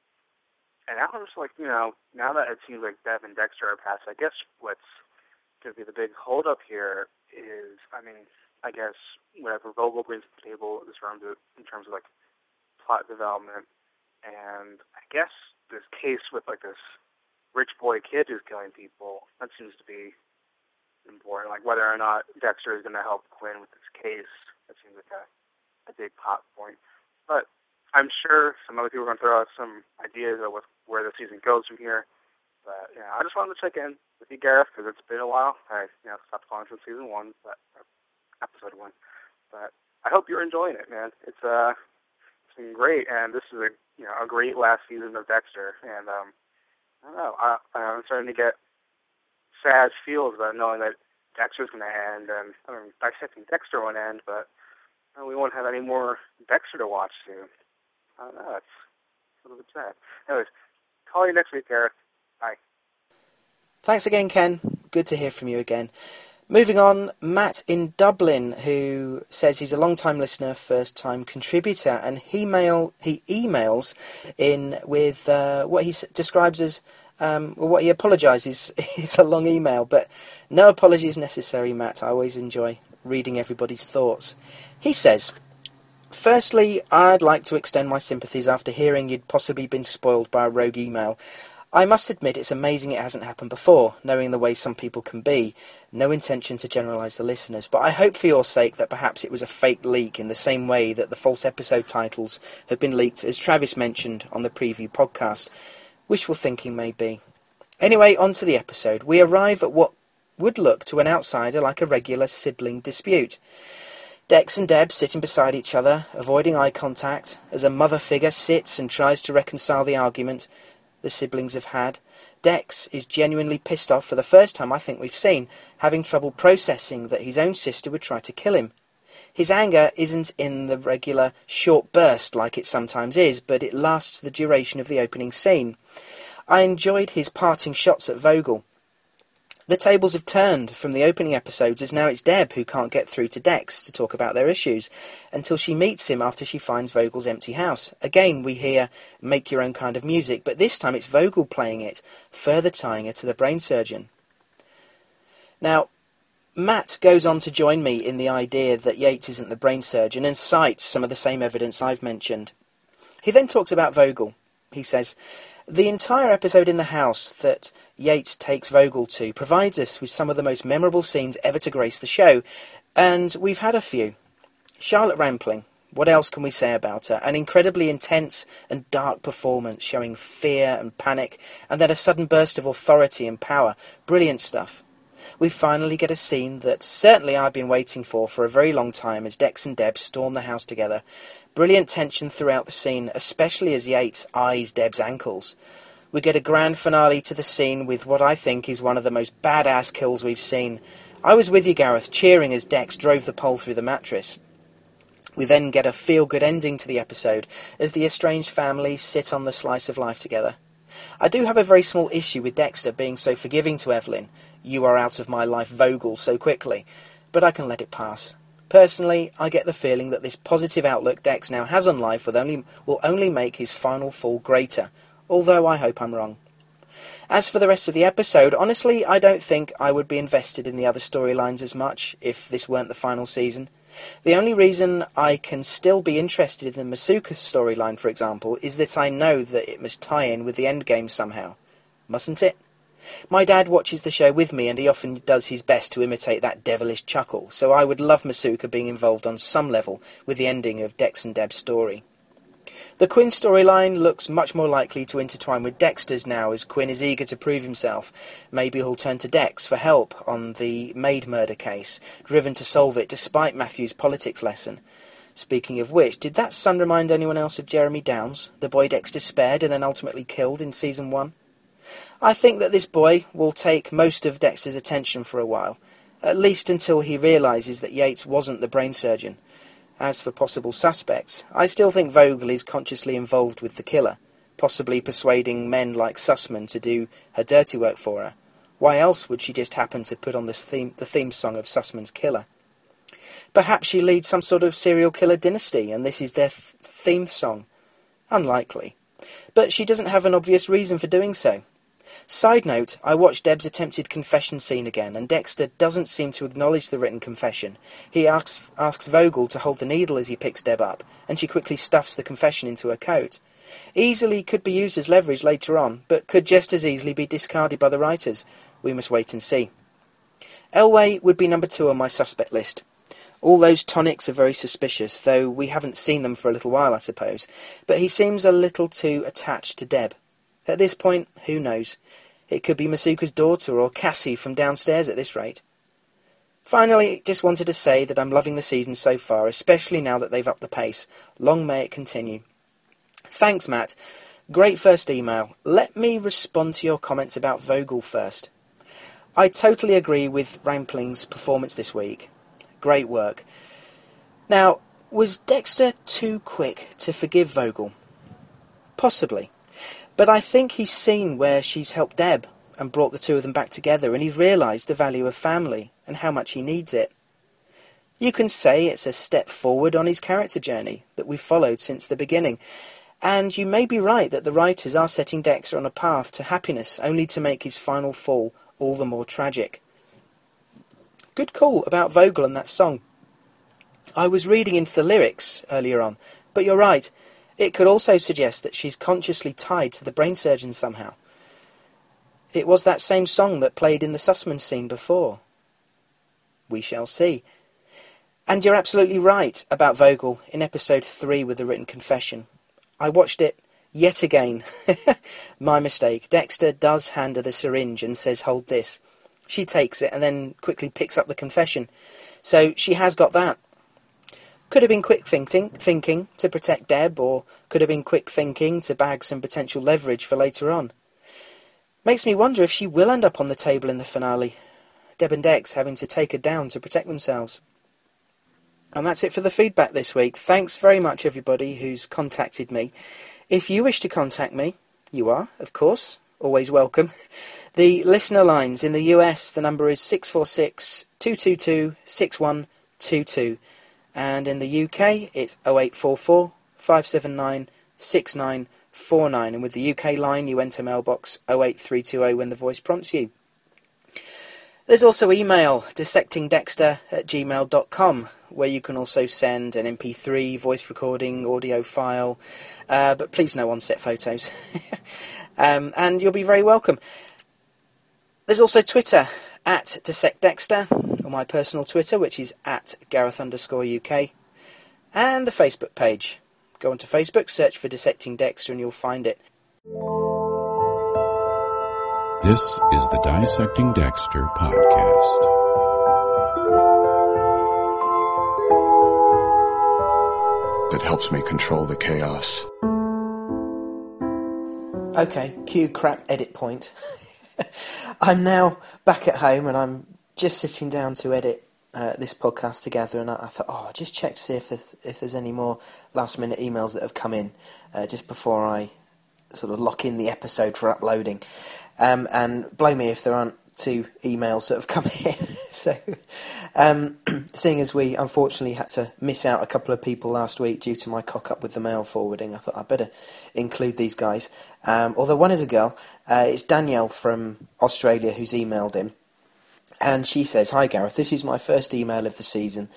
and now I'm just like, you know, now that it seems like Deb and Dexter are past, I guess what's going to be the big holdup here is, I mean, I guess whatever Vogel brings to the table in terms of, in terms of like plot development, and I guess this case with like this rich boy kid who's killing people, that seems to be important. Like whether or not Dexter is going to help Quinn with this case, that seems like a, a big plot point. But I'm sure some other people are going to throw out some ideas of what, where the season goes from here. But yeah, I just wanted to check in with you, Gareth, because it's been a while. I you know stopped calling since season one, but episode one. But I hope you're enjoying it, man. It's uh, been great, and this is a you know a great last season of Dexter. And um, I don't know, I, I'm starting to get sad feels about knowing that Dexter's going to end, and I mean, dissecting Dexter won't end, but uh, we won't have any more Dexter to watch soon. I don't know. It's a little bit sad. Anyways, call you next week, Gareth. Bye. Thanks again, Ken. Good to hear from you again. Moving on, Matt in Dublin, who says he's a long-time listener, first-time contributor, and he mail he emails in with uh, what he s- describes as um, well, what he apologises. it's a long email, but no apologies necessary, Matt. I always enjoy reading everybody's thoughts. He says. Firstly, I'd like to extend my sympathies after hearing you'd possibly been spoiled by a rogue email. I must admit it's amazing it hasn't happened before, knowing the way some people can be. No intention to generalise the listeners, but I hope for your sake that perhaps it was a fake leak in the same way that the false episode titles have been leaked, as Travis mentioned on the preview podcast. Wishful thinking maybe. Anyway, on to the episode. We arrive at what would look to an outsider like a regular sibling dispute. Dex and Deb sitting beside each other, avoiding eye contact, as a mother figure sits and tries to reconcile the argument the siblings have had. Dex is genuinely pissed off for the first time I think we've seen, having trouble processing that his own sister would try to kill him. His anger isn't in the regular short burst like it sometimes is, but it lasts the duration of the opening scene. I enjoyed his parting shots at Vogel. The tables have turned from the opening episodes as now it's Deb who can't get through to Dex to talk about their issues until she meets him after she finds Vogel's empty house. Again, we hear make your own kind of music, but this time it's Vogel playing it, further tying her to the brain surgeon. Now, Matt goes on to join me in the idea that Yates isn't the brain surgeon and cites some of the same evidence I've mentioned. He then talks about Vogel. He says, The entire episode in the house that Yates takes Vogel to provides us with some of the most memorable scenes ever to grace the show, and we've had a few. Charlotte Rampling, what else can we say about her? An incredibly intense and dark performance showing fear and panic, and then a sudden burst of authority and power. Brilliant stuff. We finally get a scene that certainly I've been waiting for for a very long time as Dex and Deb storm the house together. Brilliant tension throughout the scene, especially as Yates eyes Deb's ankles. We get a grand finale to the scene with what I think is one of the most badass kills we've seen. I was with you, Gareth, cheering as Dex drove the pole through the mattress. We then get a feel good ending to the episode as the estranged families sit on the slice of life together. I do have a very small issue with Dexter being so forgiving to Evelyn, you are out of my life Vogel, so quickly, but I can let it pass. Personally, I get the feeling that this positive outlook Dex now has on life will only, will only make his final fall greater, although I hope I'm wrong. As for the rest of the episode, honestly, I don't think I would be invested in the other storylines as much if this weren't the final season. The only reason I can still be interested in the Masuka storyline, for example, is that I know that it must tie in with the endgame somehow. Mustn't it? My dad watches the show with me and he often does his best to imitate that devilish chuckle, so I would love Masuka being involved on some level with the ending of Dex and Deb's story. The Quinn storyline looks much more likely to intertwine with Dexter's now as Quinn is eager to prove himself. Maybe he'll turn to Dex for help on the maid murder case, driven to solve it despite Matthew's politics lesson. Speaking of which, did that son remind anyone else of Jeremy Downs, the boy Dexter spared and then ultimately killed in season one? I think that this boy will take most of Dexter's attention for a while, at least until he realises that Yates wasn't the brain surgeon. As for possible suspects, I still think Vogel is consciously involved with the killer, possibly persuading men like Sussman to do her dirty work for her. Why else would she just happen to put on this theme, the theme song of Sussman's Killer? Perhaps she leads some sort of serial killer dynasty, and this is their th- theme song. Unlikely. But she doesn't have an obvious reason for doing so. Side note, I watched Deb's attempted confession scene again, and Dexter doesn't seem to acknowledge the written confession. He asks, asks Vogel to hold the needle as he picks Deb up, and she quickly stuffs the confession into her coat. Easily could be used as leverage later on, but could just as easily be discarded by the writers. We must wait and see. Elway would be number two on my suspect list. All those tonics are very suspicious, though we haven't seen them for a little while, I suppose. But he seems a little too attached to Deb. At this point, who knows? It could be Masuka's daughter or Cassie from downstairs at this rate. Finally, just wanted to say that I'm loving the season so far, especially now that they've upped the pace. Long may it continue. Thanks, Matt. Great first email. Let me respond to your comments about Vogel first. I totally agree with Rampling's performance this week. Great work. Now, was Dexter too quick to forgive Vogel? Possibly. But I think he's seen where she's helped Deb and brought the two of them back together, and he's realised the value of family and how much he needs it. You can say it's a step forward on his character journey that we've followed since the beginning, and you may be right that the writers are setting Dexter on a path to happiness only to make his final fall all the more tragic. Good call about Vogel and that song. I was reading into the lyrics earlier on, but you're right. It could also suggest that she's consciously tied to the brain surgeon somehow. It was that same song that played in the Sussman scene before. We shall see. And you're absolutely right about Vogel in episode 3 with the written confession. I watched it yet again. My mistake. Dexter does hand her the syringe and says, Hold this. She takes it and then quickly picks up the confession. So she has got that. Could have been quick thinking, thinking to protect Deb, or could have been quick thinking to bag some potential leverage for later on. Makes me wonder if she will end up on the table in the finale. Deb and Dex having to take her down to protect themselves. And that's it for the feedback this week. Thanks very much, everybody who's contacted me. If you wish to contact me, you are, of course, always welcome. The listener lines in the US, the number is 646 222 6122. And in the UK, it's 0844 579 6949. And with the UK line, you enter mailbox 08320 when the voice prompts you. There's also email, dissectingdexter at gmail.com, where you can also send an MP3, voice recording, audio file, uh, but please no on-set photos. um, and you'll be very welcome. There's also Twitter, at dissectdexter, or my personal Twitter, which is at Gareth underscore UK, and the Facebook page. Go onto Facebook, search for Dissecting Dexter, and you'll find it. This is the Dissecting Dexter podcast. that helps me control the chaos. Okay, cue crap edit point. I'm now back at home and I'm just sitting down to edit uh, this podcast together, and I, I, thought, oh, I'll just check to see if there's, if there's any more last minute emails that have come in uh, just before I sort of lock in the episode for uploading. Um, and blow me if there aren't two emails that have come in. so, um, seeing as we unfortunately had to miss out a couple of people last week due to my cock up with the mail forwarding, I thought I'd better include these guys. Um, although one is a girl, uh, it's Danielle from Australia who's emailed in. And she says, Hi Gareth, this is my first email of the season.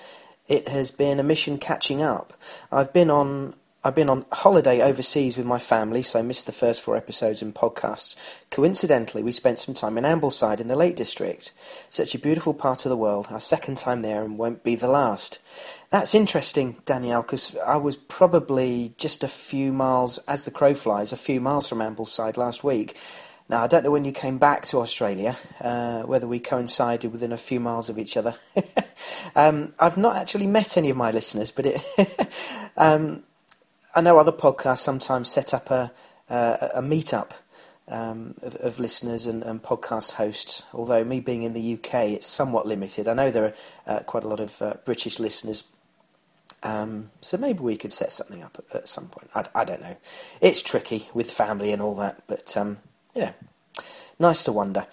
It has been a mission catching up. I've been on I've been on holiday overseas with my family, so I missed the first four episodes and podcasts. Coincidentally, we spent some time in Ambleside in the Lake District. Such a beautiful part of the world. Our second time there and won't be the last. That's interesting, Danielle, because I was probably just a few miles, as the crow flies, a few miles from Ambleside last week. Now, I don't know when you came back to Australia, uh, whether we coincided within a few miles of each other. um, I've not actually met any of my listeners, but it. um, I know other podcasts sometimes set up a uh, a meetup um, of, of, listeners and, and, podcast hosts. Although me being in the UK, it's somewhat limited. I know there are uh, quite a lot of uh, British listeners, um, so maybe we could set something up at, at, some point. I, I don't know. It's tricky with family and all that, but um, yeah, nice to wonder.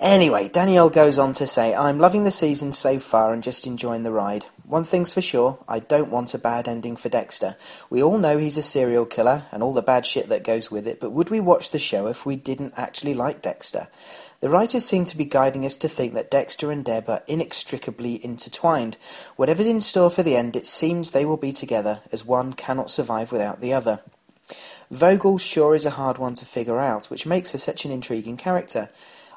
Anyway, Danielle goes on to say, I'm loving the season so far and just enjoying the ride. One thing's for sure, I don't want a bad ending for Dexter. We all know he's a serial killer and all the bad shit that goes with it, but would we watch the show if we didn't actually like Dexter? The writers seem to be guiding us to think that Dexter and Deb are inextricably intertwined. Whatever's in store for the end, it seems they will be together, as one cannot survive without the other. Vogel sure is a hard one to figure out, which makes her such an intriguing character.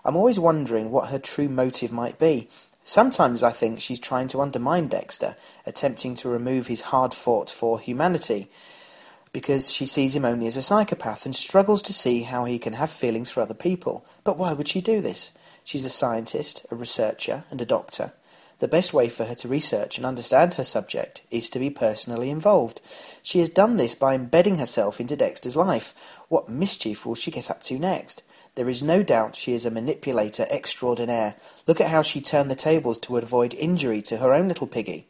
I'm always wondering what her true motive might be. Sometimes I think she's trying to undermine Dexter, attempting to remove his hard fought for humanity, because she sees him only as a psychopath and struggles to see how he can have feelings for other people. But why would she do this? She's a scientist, a researcher, and a doctor. The best way for her to research and understand her subject is to be personally involved. She has done this by embedding herself into Dexter's life. What mischief will she get up to next? There is no doubt she is a manipulator extraordinaire. Look at how she turned the tables to avoid injury to her own little piggy.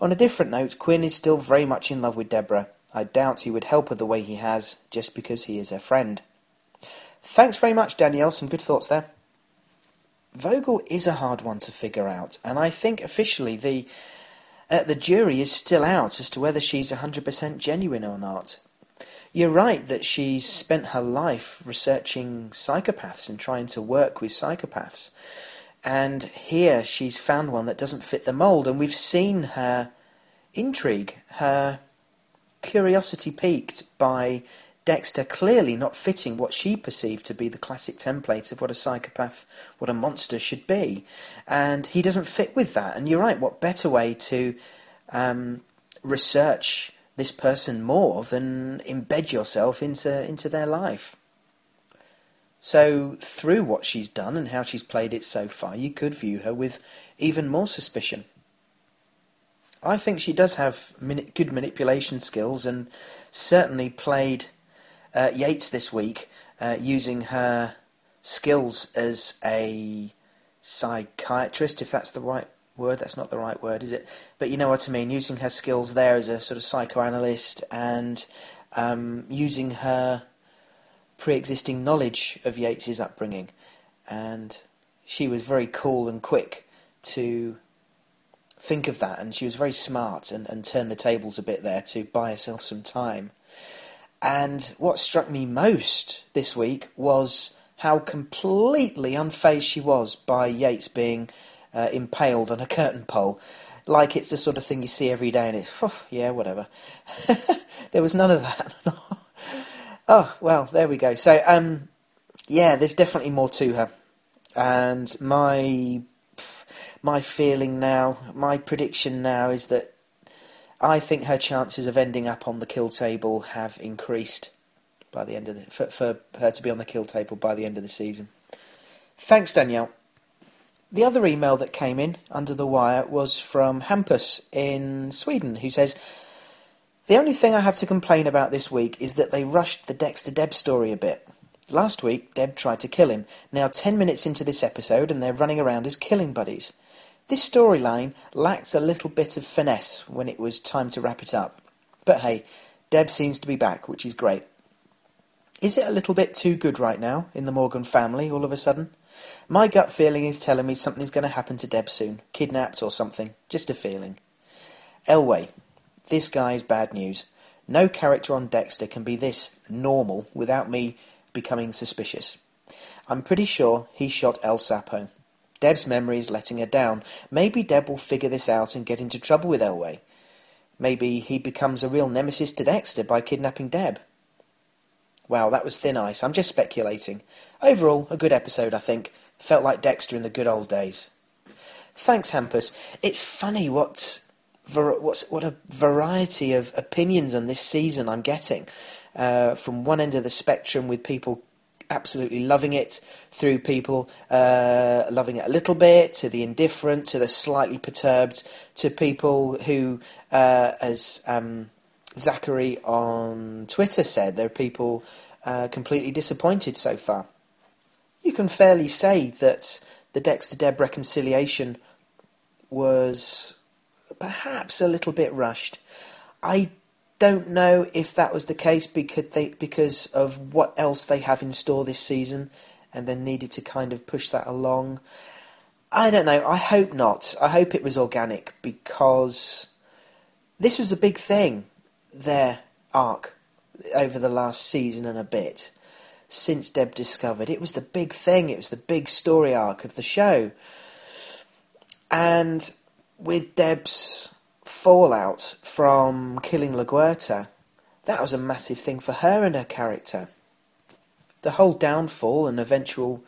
On a different note, Quinn is still very much in love with Deborah. I doubt he would help her the way he has, just because he is her friend. Thanks very much, Danielle. Some good thoughts there. Vogel is a hard one to figure out, and I think officially the uh, the jury is still out as to whether she's 100% genuine or not. You're right that she's spent her life researching psychopaths and trying to work with psychopaths. And here she's found one that doesn't fit the mould, and we've seen her intrigue, her curiosity piqued by Dexter clearly not fitting what she perceived to be the classic template of what a psychopath, what a monster should be. And he doesn't fit with that. And you're right, what better way to um, research this person more than embed yourself into, into their life? So, through what she's done and how she's played it so far, you could view her with even more suspicion. I think she does have good manipulation skills and certainly played uh, Yates this week uh, using her skills as a psychiatrist, if that's the right word. That's not the right word, is it? But you know what I mean. Using her skills there as a sort of psychoanalyst and um, using her pre-existing knowledge of Yates's upbringing, and she was very cool and quick to think of that, and she was very smart and, and turned the tables a bit there to buy herself some time. And what struck me most this week was how completely unfazed she was by Yates being uh, impaled on a curtain pole. Like it's the sort of thing you see every day, and it's, oh, yeah, whatever. there was none of that. oh, well, there we go. So, um, yeah, there's definitely more to her. And my my feeling now, my prediction now is that I think her chances of ending up on the kill table have increased by the end of the, for, for her to be on the kill table by the end of the season. Thanks, Danielle. The other email that came in under the wire was from Hampus in Sweden, who says, The only thing I have to complain about this week is that they rushed the Dexter Deb story a bit. Last week, Deb tried to kill him. Now, ten minutes into this episode, and they're running around as killing buddies. This storyline lacked a little bit of finesse when it was time to wrap it up. But hey, Deb seems to be back, which is great. Is it a little bit too good right now in the Morgan family all of a sudden? My gut feeling is telling me something's going to happen to Deb soon. Kidnapped or something. Just a feeling. Elway. This guy's bad news. No character on Dexter can be this normal without me becoming suspicious. I'm pretty sure he shot El Sapo. Deb's memory is letting her down. Maybe Deb will figure this out and get into trouble with Elway. Maybe he becomes a real nemesis to Dexter by kidnapping Deb. Wow, that was thin ice. I'm just speculating. Overall, a good episode, I think. Felt like Dexter in the good old days. Thanks, Hampus. It's funny what what's, what a variety of opinions on this season I'm getting. Uh, from one end of the spectrum with people absolutely loving it, through people uh, loving it a little bit, to the indifferent, to the slightly perturbed, to people who, uh, as um, Zachary on Twitter said, there are people uh, completely disappointed so far. You can fairly say that the Dexter Deb reconciliation was perhaps a little bit rushed. I don't know if that was the case because they because of what else they have in store this season, and then needed to kind of push that along. I don't know. I hope not. I hope it was organic because this was a big thing. Their arc over the last season and a bit since Deb discovered it was the big thing. It was the big story arc of the show, and with Deb's fallout from killing LaGuerta, that was a massive thing for her and her character. The whole downfall and eventual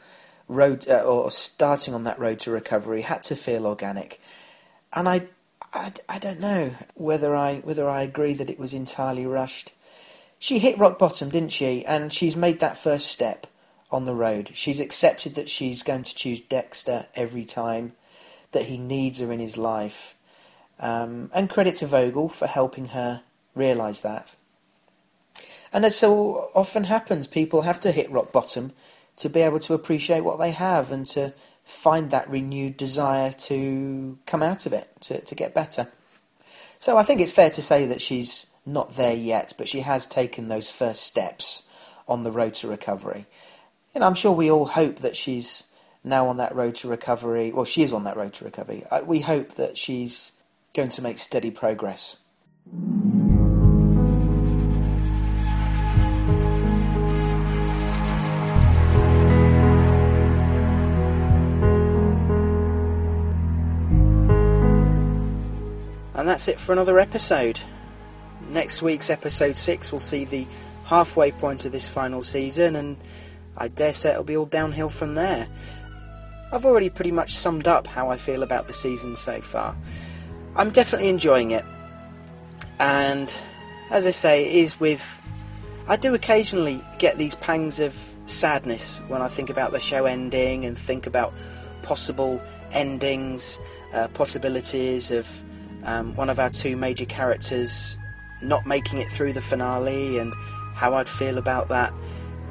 road, uh, or starting on that road to recovery, had to feel organic. And I, I, I don't know whether I whether I agree that it was entirely rushed. She hit rock bottom, didn't she? And she's made that first step on the road. She's accepted that she's going to choose Dexter every time, that he needs her in his life. Um, and credit to Vogel for helping her realise that. And as so often happens, people have to hit rock bottom to be able to appreciate what they have and to find that renewed desire to come out of it, to, to get better. So I think it's fair to say that she's not there yet, but she has taken those first steps on the road to recovery. And I'm sure we all hope that she's now on that road to recovery. Well, she is on that road to recovery. Uh, we hope that she's going to make steady progress. And that's it for another episode. Next week's episode 6 will see the halfway point of this final season, and I dare say it'll be all downhill from there. I've already pretty much summed up how I feel about the season so far. I'm definitely enjoying it, and as I say, it is with. I do occasionally get these pangs of sadness when I think about the show ending and think about possible endings, uh, possibilities of um, one of our two major characters not making it through the finale and how I'd feel about that.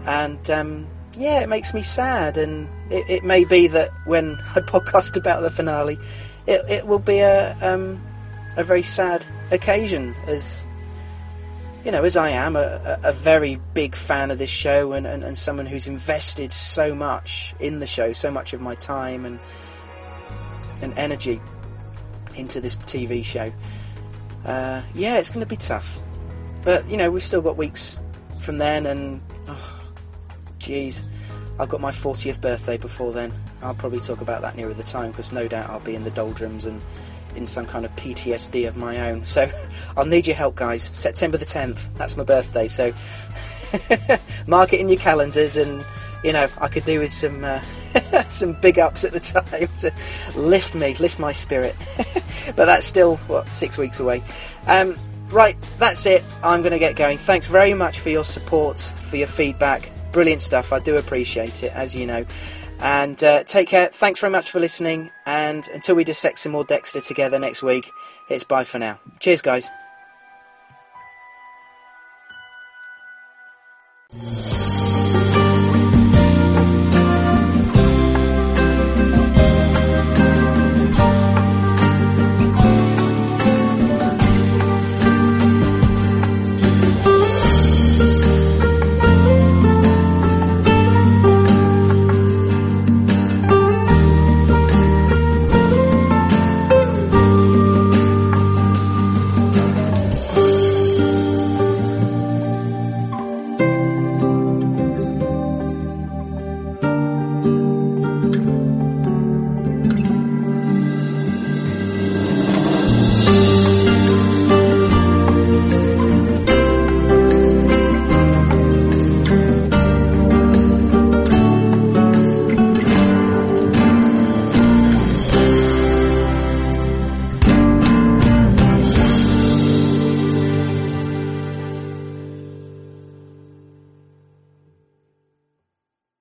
And um, yeah, it makes me sad. And it, it, may be that when I podcast about the finale, it, it will be a um, a very sad occasion, as you know, as I am a, a very big fan of this show and, and, and someone who's invested so much in the show, so much of my time and and energy into this TV show. Uh, yeah, it's going to be tough. But, you know, we've still got weeks from then, and, oh, jeez, I've got my 40th birthday before then. I'll probably talk about that nearer the time, because no doubt I'll be in the doldrums and in some kind of PTSD of my own. So I'll need your help, guys. September the 10th, that's my birthday, so mark it in your calendars and you know, I could do with some uh, some big ups at the time to lift me, lift my spirit. but that's still what six weeks away. Um, right, that's it. I'm going to get going. Thanks very much for your support, for your feedback. Brilliant stuff. I do appreciate it, as you know. And uh, take care. Thanks very much for listening. And until we dissect some more Dexter together next week, it's bye for now. Cheers, guys.